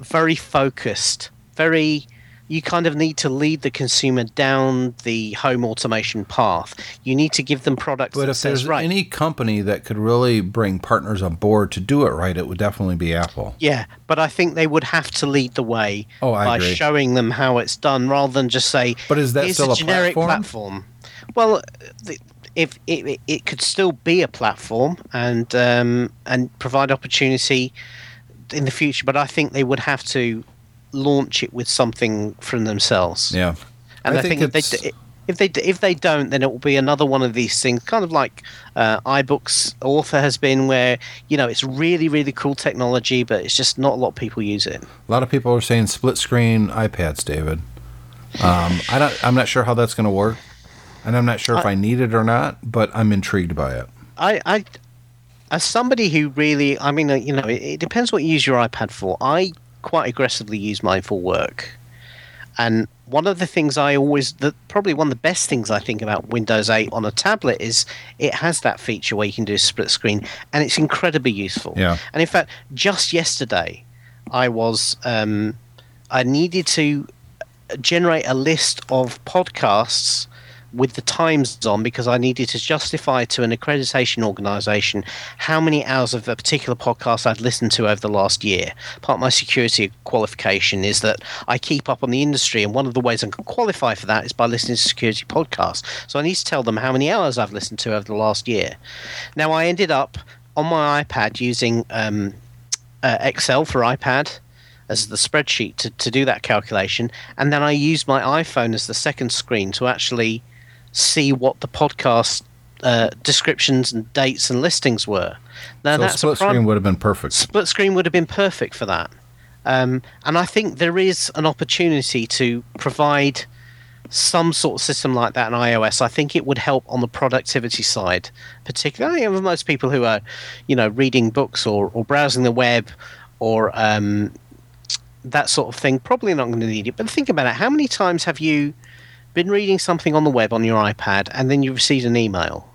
very focused very you kind of need to lead the consumer down the home automation path you need to give them products But if says there's right any company that could really bring partners on board to do it right, it would definitely be Apple. Yeah, but I think they would have to lead the way Oh, I by agree. showing them how it's done, rather than just say. But is that "Here's still a generic platform?" Well, the, if it, it- it could still be a platform and um, and provide opportunity in the future, but I think they would have to launch it with something from themselves. Yeah, And I, think, if they if they if they don't, then it will be another one of these things, kind of like uh, iBooks Author has been, where you know it's really really cool technology, but it's just not a lot of people use it. a lot of people are saying split screen iPads, David. Um, I don't. I'm not sure how that's going to work, and I'm not sure if I need it or not. But I'm intrigued by it. I, I, as somebody who really, I mean, uh, you know, it, it depends what you use your iPad for. I quite aggressively use mine for work, and one of the things I always, the, probably one of the best things I think about Windows 8 on a tablet is it has that feature where you can do a split screen, and it's incredibly useful. Yeah. And in fact, just yesterday, I was, um, I needed to generate a list of podcasts with the times on because I needed to justify to an accreditation organization how many hours of a particular podcast I'd listened to over the last year. Part of my security qualification is that I keep up on the industry, and one of the ways I can qualify for that is by listening to security podcasts. So I need to tell them how many hours I've listened to over the last year. Now, I ended up on my iPad using um, uh, Excel for iPad as the spreadsheet to, to do that calculation. And then I used my iPhone as the second screen to actually see what the podcast uh, descriptions and dates and listings were. Now so that's split prim- screen would have been perfect. split screen would have been perfect for that. Um, and I think there is an opportunity to provide some sort of system like that in iOS. I think it would help on the productivity side, particularly for most people who are, you know, reading books or, or browsing the web or um, that sort of thing. Probably not going to need it. But think about it. How many times have you been reading something on the web on your iPad and then you received an email?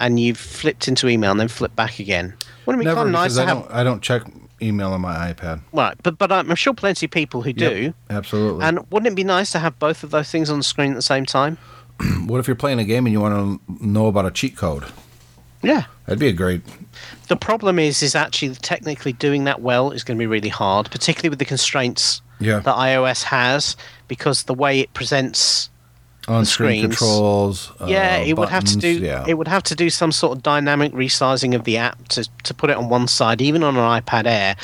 And you've flipped into email and then flipped back again. Wouldn't it be kind of nice to I have don't. I don't check email on my iPad. Right, but but I'm sure plenty of people who do. Yep, absolutely. And wouldn't it be nice to have both of those things on the screen at the same time? what if you're playing a game and you want to know about a cheat code? Yeah. That'd be a great. The problem is, is actually technically doing that well is going to be really hard, particularly with the constraints Yeah. that iOS has, because the way it presents. Screens. yeah, controls. uh, it would have to do. Yeah. It would have to do some sort of dynamic resizing of the app to to put it on one side, even on an iPad Air.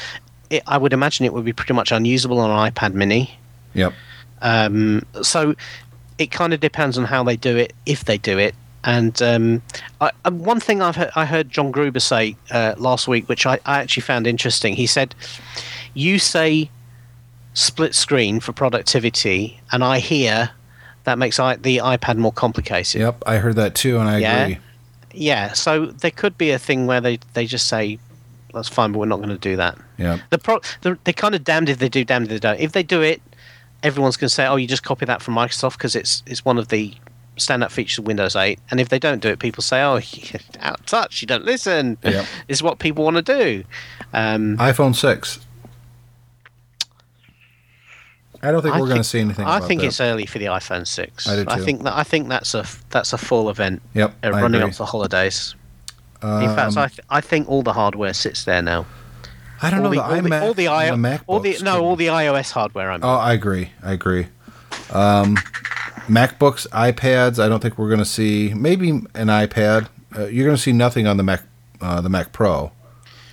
It, I would imagine it would be pretty much unusable on an iPad Mini. yep. Um, so it kind of depends on how they do it, if they do it. And um, I, uh, one thing I've heard, I heard John Gruber say uh, last week, which I, I actually found interesting. He said, "You say split screen for productivity, and I hear that makes I, the iPad more complicated." Yep, I heard that too, and I Yeah. agree. Yeah, so there could be a thing where they, they just say, "That's fine, but we're not going to do that." Yeah. The pro the, they're kind of damned if they do, damned if they don't. If they do it, everyone's going to say, "Oh, you just copy that from Microsoft because it's it's one of the standout features of Windows 8." And if they don't do it, people say, "Oh, you're out of touch. You don't listen." Yep. It's what people want to do. Um, iPhone six. I don't think I we're going to see anything. I think that. it's early for the iPhone 6. I do too. think that I think that's a that's a full event. Yep, uh, running up to the holidays. In fact, Um, I, th- I think all the hardware sits there now. I don't know all the, the, all the, all the, I- the all the no, all the iOS hardware. I mean. Oh, I agree. I agree. Um, MacBooks, iPads. I don't think we're going to see. Maybe an iPad. Uh, you're going to see nothing on the Mac, uh, the Mac Pro.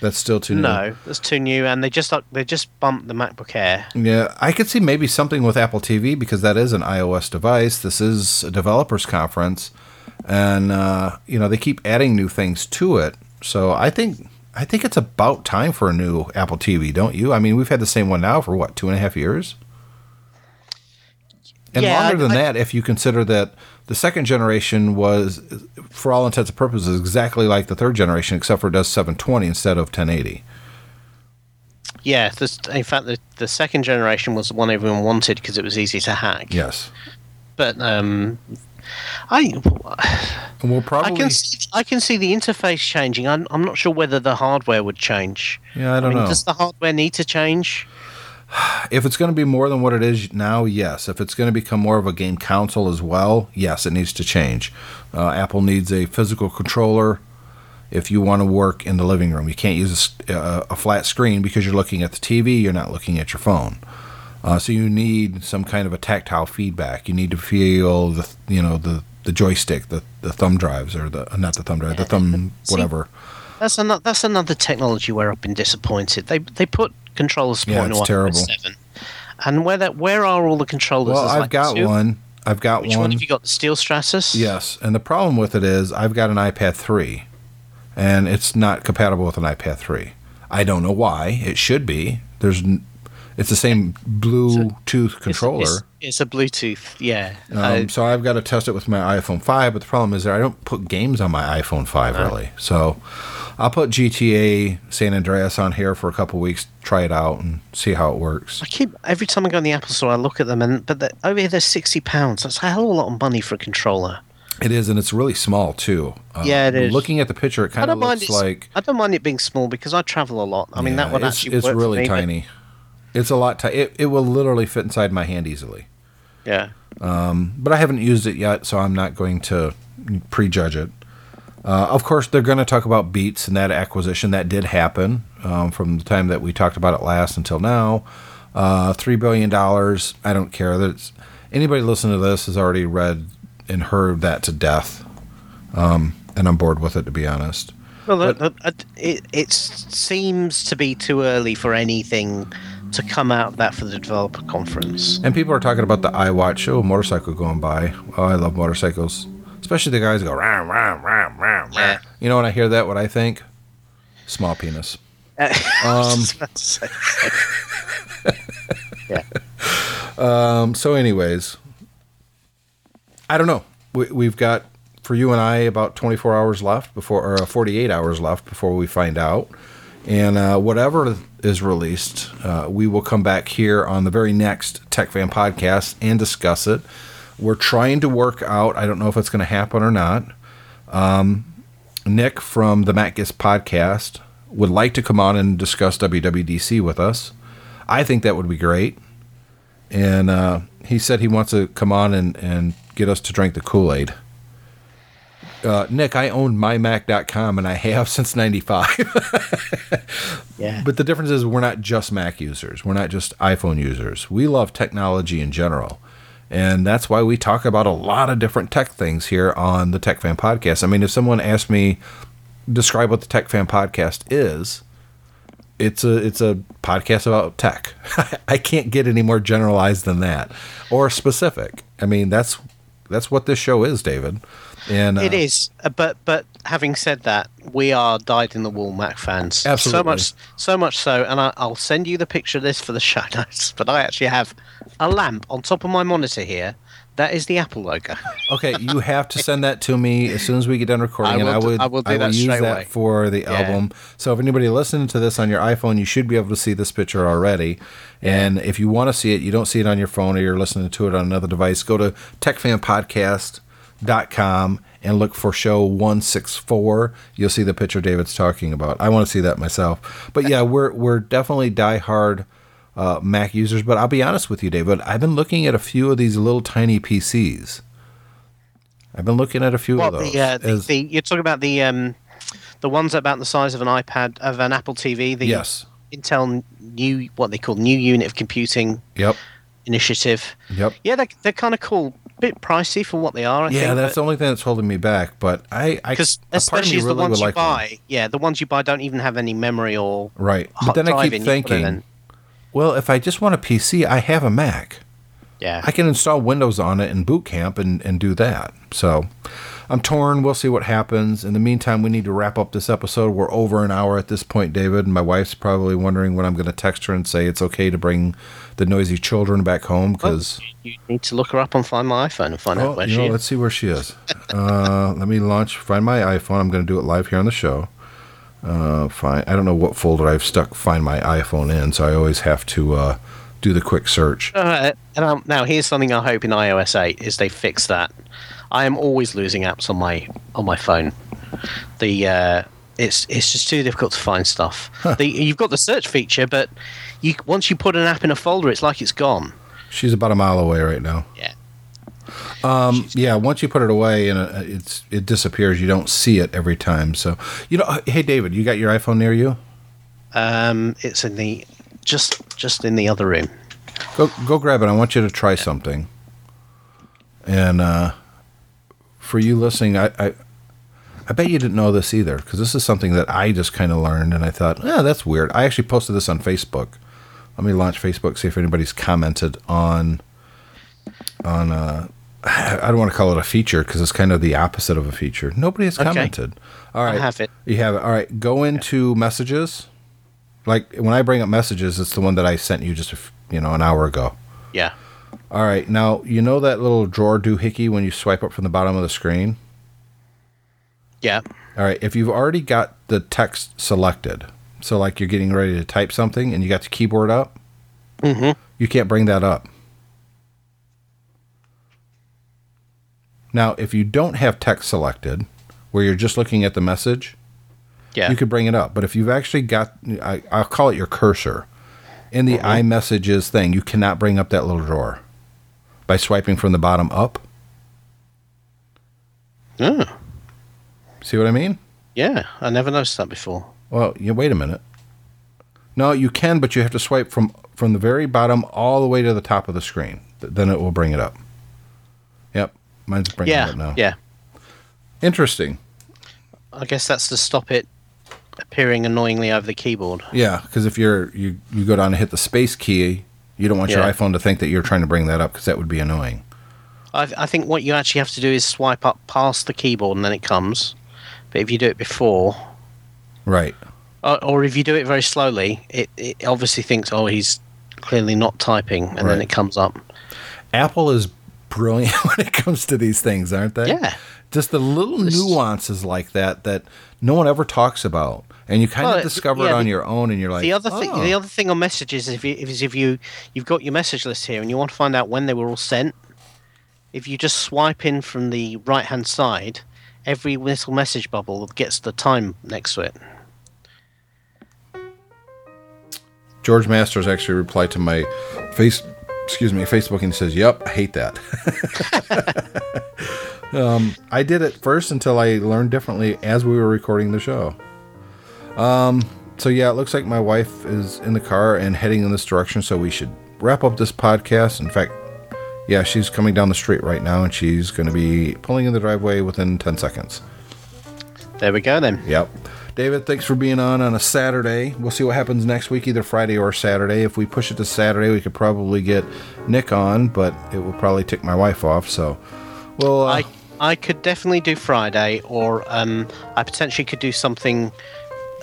That's still too new. No, that's too new, and they just up- they just bumped the MacBook Air. Yeah, I could see maybe something with Apple TV because that is an iOS device. This is a developers conference, and uh, you know they keep adding new things to it. So I think I think it's about time for a new Apple TV, don't you? I mean, we've had the same one now for what two and a half years, and Yeah, longer than I- that if you consider that the second generation was, for all intents and purposes, exactly like the third generation, except for it does 720 instead of 1080. Yeah, this, in fact, the, the second generation was the one everyone wanted because it was easy to hack. Yes, But um, I we'll probably, I can see, I can see the interface changing. I'm I'm not sure whether the hardware would change. yeah, I don't mean, know. does the hardware need to change? If it's going to be more than what it is now, yes. If it's going to become more of a game console as well, yes, it needs to change. Uh, Apple needs a physical controller if you want to work in the living room. You can't use a flat screen because you're looking at the TV, you're not looking at your phone. Uh, so you need some kind of a tactile feedback. You need to feel the you know the the joystick, the the thumb drives or the not the thumb drive, the thumb See, whatever. That's another that's another technology where I've been disappointed. They they put controller support Yeah, in it's terrible. seven, and where that where are all the controllers? Well, There's I've like got two. one. I've got Which one. one have you got? The Steel Stratus. Yes, and the problem with it is I've got an iPad 3 and it's not compatible with an iPad 3. I don't know why. It should be. There's n- it's the same Bluetooth It's- controller. It's, it's a Bluetooth. Yeah. um, Uh, so I've got to test it with my iPhone 5, but the problem is that I don't put games on my iPhone 5 really. So I'll put GTA San Andreas on here for a couple weeks, try it out and see how it works. I keep every time I go in the Apple Store, I look at them, and but the, over here they're sixty pounds. That's a hell of a lot of money for a controller. It is and it's really small too. Uh, Yeah, it is. Looking at the picture it kind of looks like I don't mind it being small because I travel a lot. I mean, that would it's, actually it's really me, tiny. It's a lot. Ti- it it will literally fit inside my hand easily. Yeah. But I haven't used it yet, so I'm not going to prejudge it. Uh, of course, they're going to talk about Beats and that acquisition that did happen um, from the time that we talked about it last until now. Uh, Three billion dollars. I don't care. That's anybody listening to this has already read and heard that to death, um, and I'm bored with it to be honest. Well, the- the- uh, it it seems to be too early for anything to come out of that for the developer conference. And people are talking about the iWatch. Oh, motorcycle going by. Oh, I love motorcycles. Especially the guys go ram ram ram ram. Yeah. You know when I hear that, what I think? Small penis. Um, to say. yeah. Um, so, anyways, I don't know. We, we've got for you and I about 24 hours left before, or uh, 48 hours left before we find out. And uh, whatever is released, uh, we will come back here on the very next Tech Fan podcast and discuss it. We're trying to work out. I don't know if it's going to happen or not. Um, Nick from the Matt Gist podcast would like to come on and discuss WWDC with us. I think that would be great and uh, he said he wants to come on and, and get us to drink the Kool Aid. Uh, Nick, I own mymac.com and I have since 95. Yeah. but the difference is we're not just Mac users, we're not just iPhone users. We love technology in general. And that's why we talk about a lot of different tech things here on the Tech Fan Podcast. I mean, if someone asked me, describe what the Tech Fan Podcast is, it's a it's a podcast about tech. I can't get any more generalized than that or specific. I mean, that's That's what this show is, David. And uh, It is, uh, but but having said that, we are dyed in the wool Mac fans. Absolutely. So much, so much so, and I, I'll send you the picture of this for the show notes. But I actually have a lamp on top of my monitor here. That is the Apple logo. Okay, you have to send that to me as soon as we get done recording, I and will I do- would I will do that use straight that away. for the Yeah. album. So if anybody listening to this on your iPhone, you should be able to see this picture already. And if you want to see it, you don't see it on your phone or you're listening to it on another device, go to techfanpodcast.com and look for show 164. You'll see the picture David's talking about. I want to see that myself. But yeah, we're we're definitely diehard uh, Mac users, but I'll be honest with you, David. I've been looking at a few of these little tiny PCs. I've been looking at a few Well, of those. the, uh, the, the you're talking about the um, the ones about the size of an iPad of an Apple TV. The yes. Intel new what they call new unit of computing Yep. initiative. Yep. Yeah, they're, they're kind of cool. Bit pricey for what they are. I yeah, think, that's the only thing that's holding me back. But I, I, because a part of especially as the really ones you like one. buy, yeah, the ones you buy don't even have any memory or Right. But then I keep in, you put it thinking, well, if I just want a PC, I have a Mac. Yeah, I can install Windows on it in Boot Camp and, and do that. So I'm torn. We'll see what happens. In the meantime, we need to wrap up this episode. We're over an hour at this point, David. And my wife's probably wondering when I'm going to text her and say it's okay to bring the noisy children back home because. you need to look her up and find my iPhone and find out Oh, where she know, is. let's see where she is. Uh, let me launch. Find my iPhone. I'm going to do it live here on the show. Uh, find. I don't know what folder I've stuck. Find my iPhone in, so I always have to uh, do the quick search. Uh, and um, now here's something I hope in iOS 8 is they fix that. I am always losing apps on my on my phone. The uh, it's it's just too difficult to find stuff. The, you've got the search feature, but you once you put an app in a folder, it's like it's gone. She's about a mile away right now. Yeah. Um, yeah, once you put it away and uh, it's it disappears, you don't see it every time. So, you know, uh, hey David, you got your iPhone near you? Um, it's in the just just in the other room. Go go grab it. I want you to try something. And uh, for you listening, I, I I bet you didn't know this either because this is something that I just kind of learned, and I thought, yeah, that's weird. I actually posted this on Facebook. Let me launch Facebook, see if anybody's commented on on. Uh, I don't want to call it a feature because it's kind of the opposite of a feature. Nobody has Okay. commented. All right, have it. You have it. All right, go into messages. Like when I bring up messages, it's the one that I sent you just a f- you know an hour ago. Yeah. All right, now you know that little drawer doohickey when you swipe up from the bottom of the screen. Yeah. All right, if you've already got the text selected, so like you're getting ready to type something and you got the keyboard up, mm-hmm. you can't bring that up. Now, if you don't have text selected, where you're just looking at the message, Yeah. you could bring it up. But if you've actually got, I, I'll call it your cursor, in the iMessages thing, you cannot bring up that little drawer by swiping from the bottom up. Oh, See what I mean? yeah. I never noticed that before. Well, you wait a minute. No, you can, but you have to swipe from from the very bottom all the way to the top of the screen. Th- Then it will bring it up. Yep, mine's bringing it up now. Yeah. Interesting. I guess that's to stop it appearing annoyingly over the keyboard. Yeah, because if you're you you go down and hit the space key, you don't want your iPhone to think that you're trying to bring that up because that would be annoying. I, I think what you actually have to do is swipe up past the keyboard and then it comes. But if you do it before, Right. or, or if you do it very slowly, it, it obviously thinks, oh, he's clearly not typing, and then it comes up. Apple is brilliant when it comes to these things, aren't they? Yeah. Just the little nuances like that that no one ever talks about, and you kind Well, of discover yeah, it on the- your own, and you're like, the other thing, "Oh." the other thing on messages is if you, is if you you've got your message list here and you want to find out when they were all sent. If you just swipe in from the right hand side, every little message bubble gets the time next to it. George Masters actually replied to my face, excuse me, Facebook, and says, "Yep, I hate that." um, I did it first until I learned differently as we were recording the show. Um, so yeah, it looks like my wife is in the car and heading in this direction, so we should wrap up this podcast. In fact, yeah, she's coming down the street right now, and she's going to be pulling in the driveway within ten seconds. There we go then. Yep. David, thanks for being on on a Saturday. We'll see what happens next week, either Friday or Saturday. If we push it to Saturday, we could probably get Nick on, but it will probably tick my wife off. So we'll Well, uh, I I could definitely do Friday, or um, I potentially could do something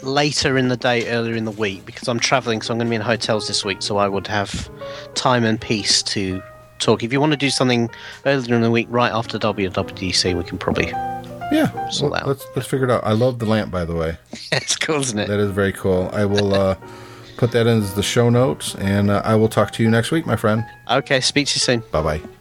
later in the day, earlier in the week, because I'm traveling, so I'm going to be in hotels this week, so I would have time and peace to talk. If you want to do something earlier in the week, right after WWDC, we can probably. yeah, sort well, out. let's let's figure it out. I love the lamp, by the way. it's cool, isn't it? That is very cool. I will uh, put that in as the show notes, and uh, I will talk to you next week, my friend. Okay, speak to you soon. Bye bye.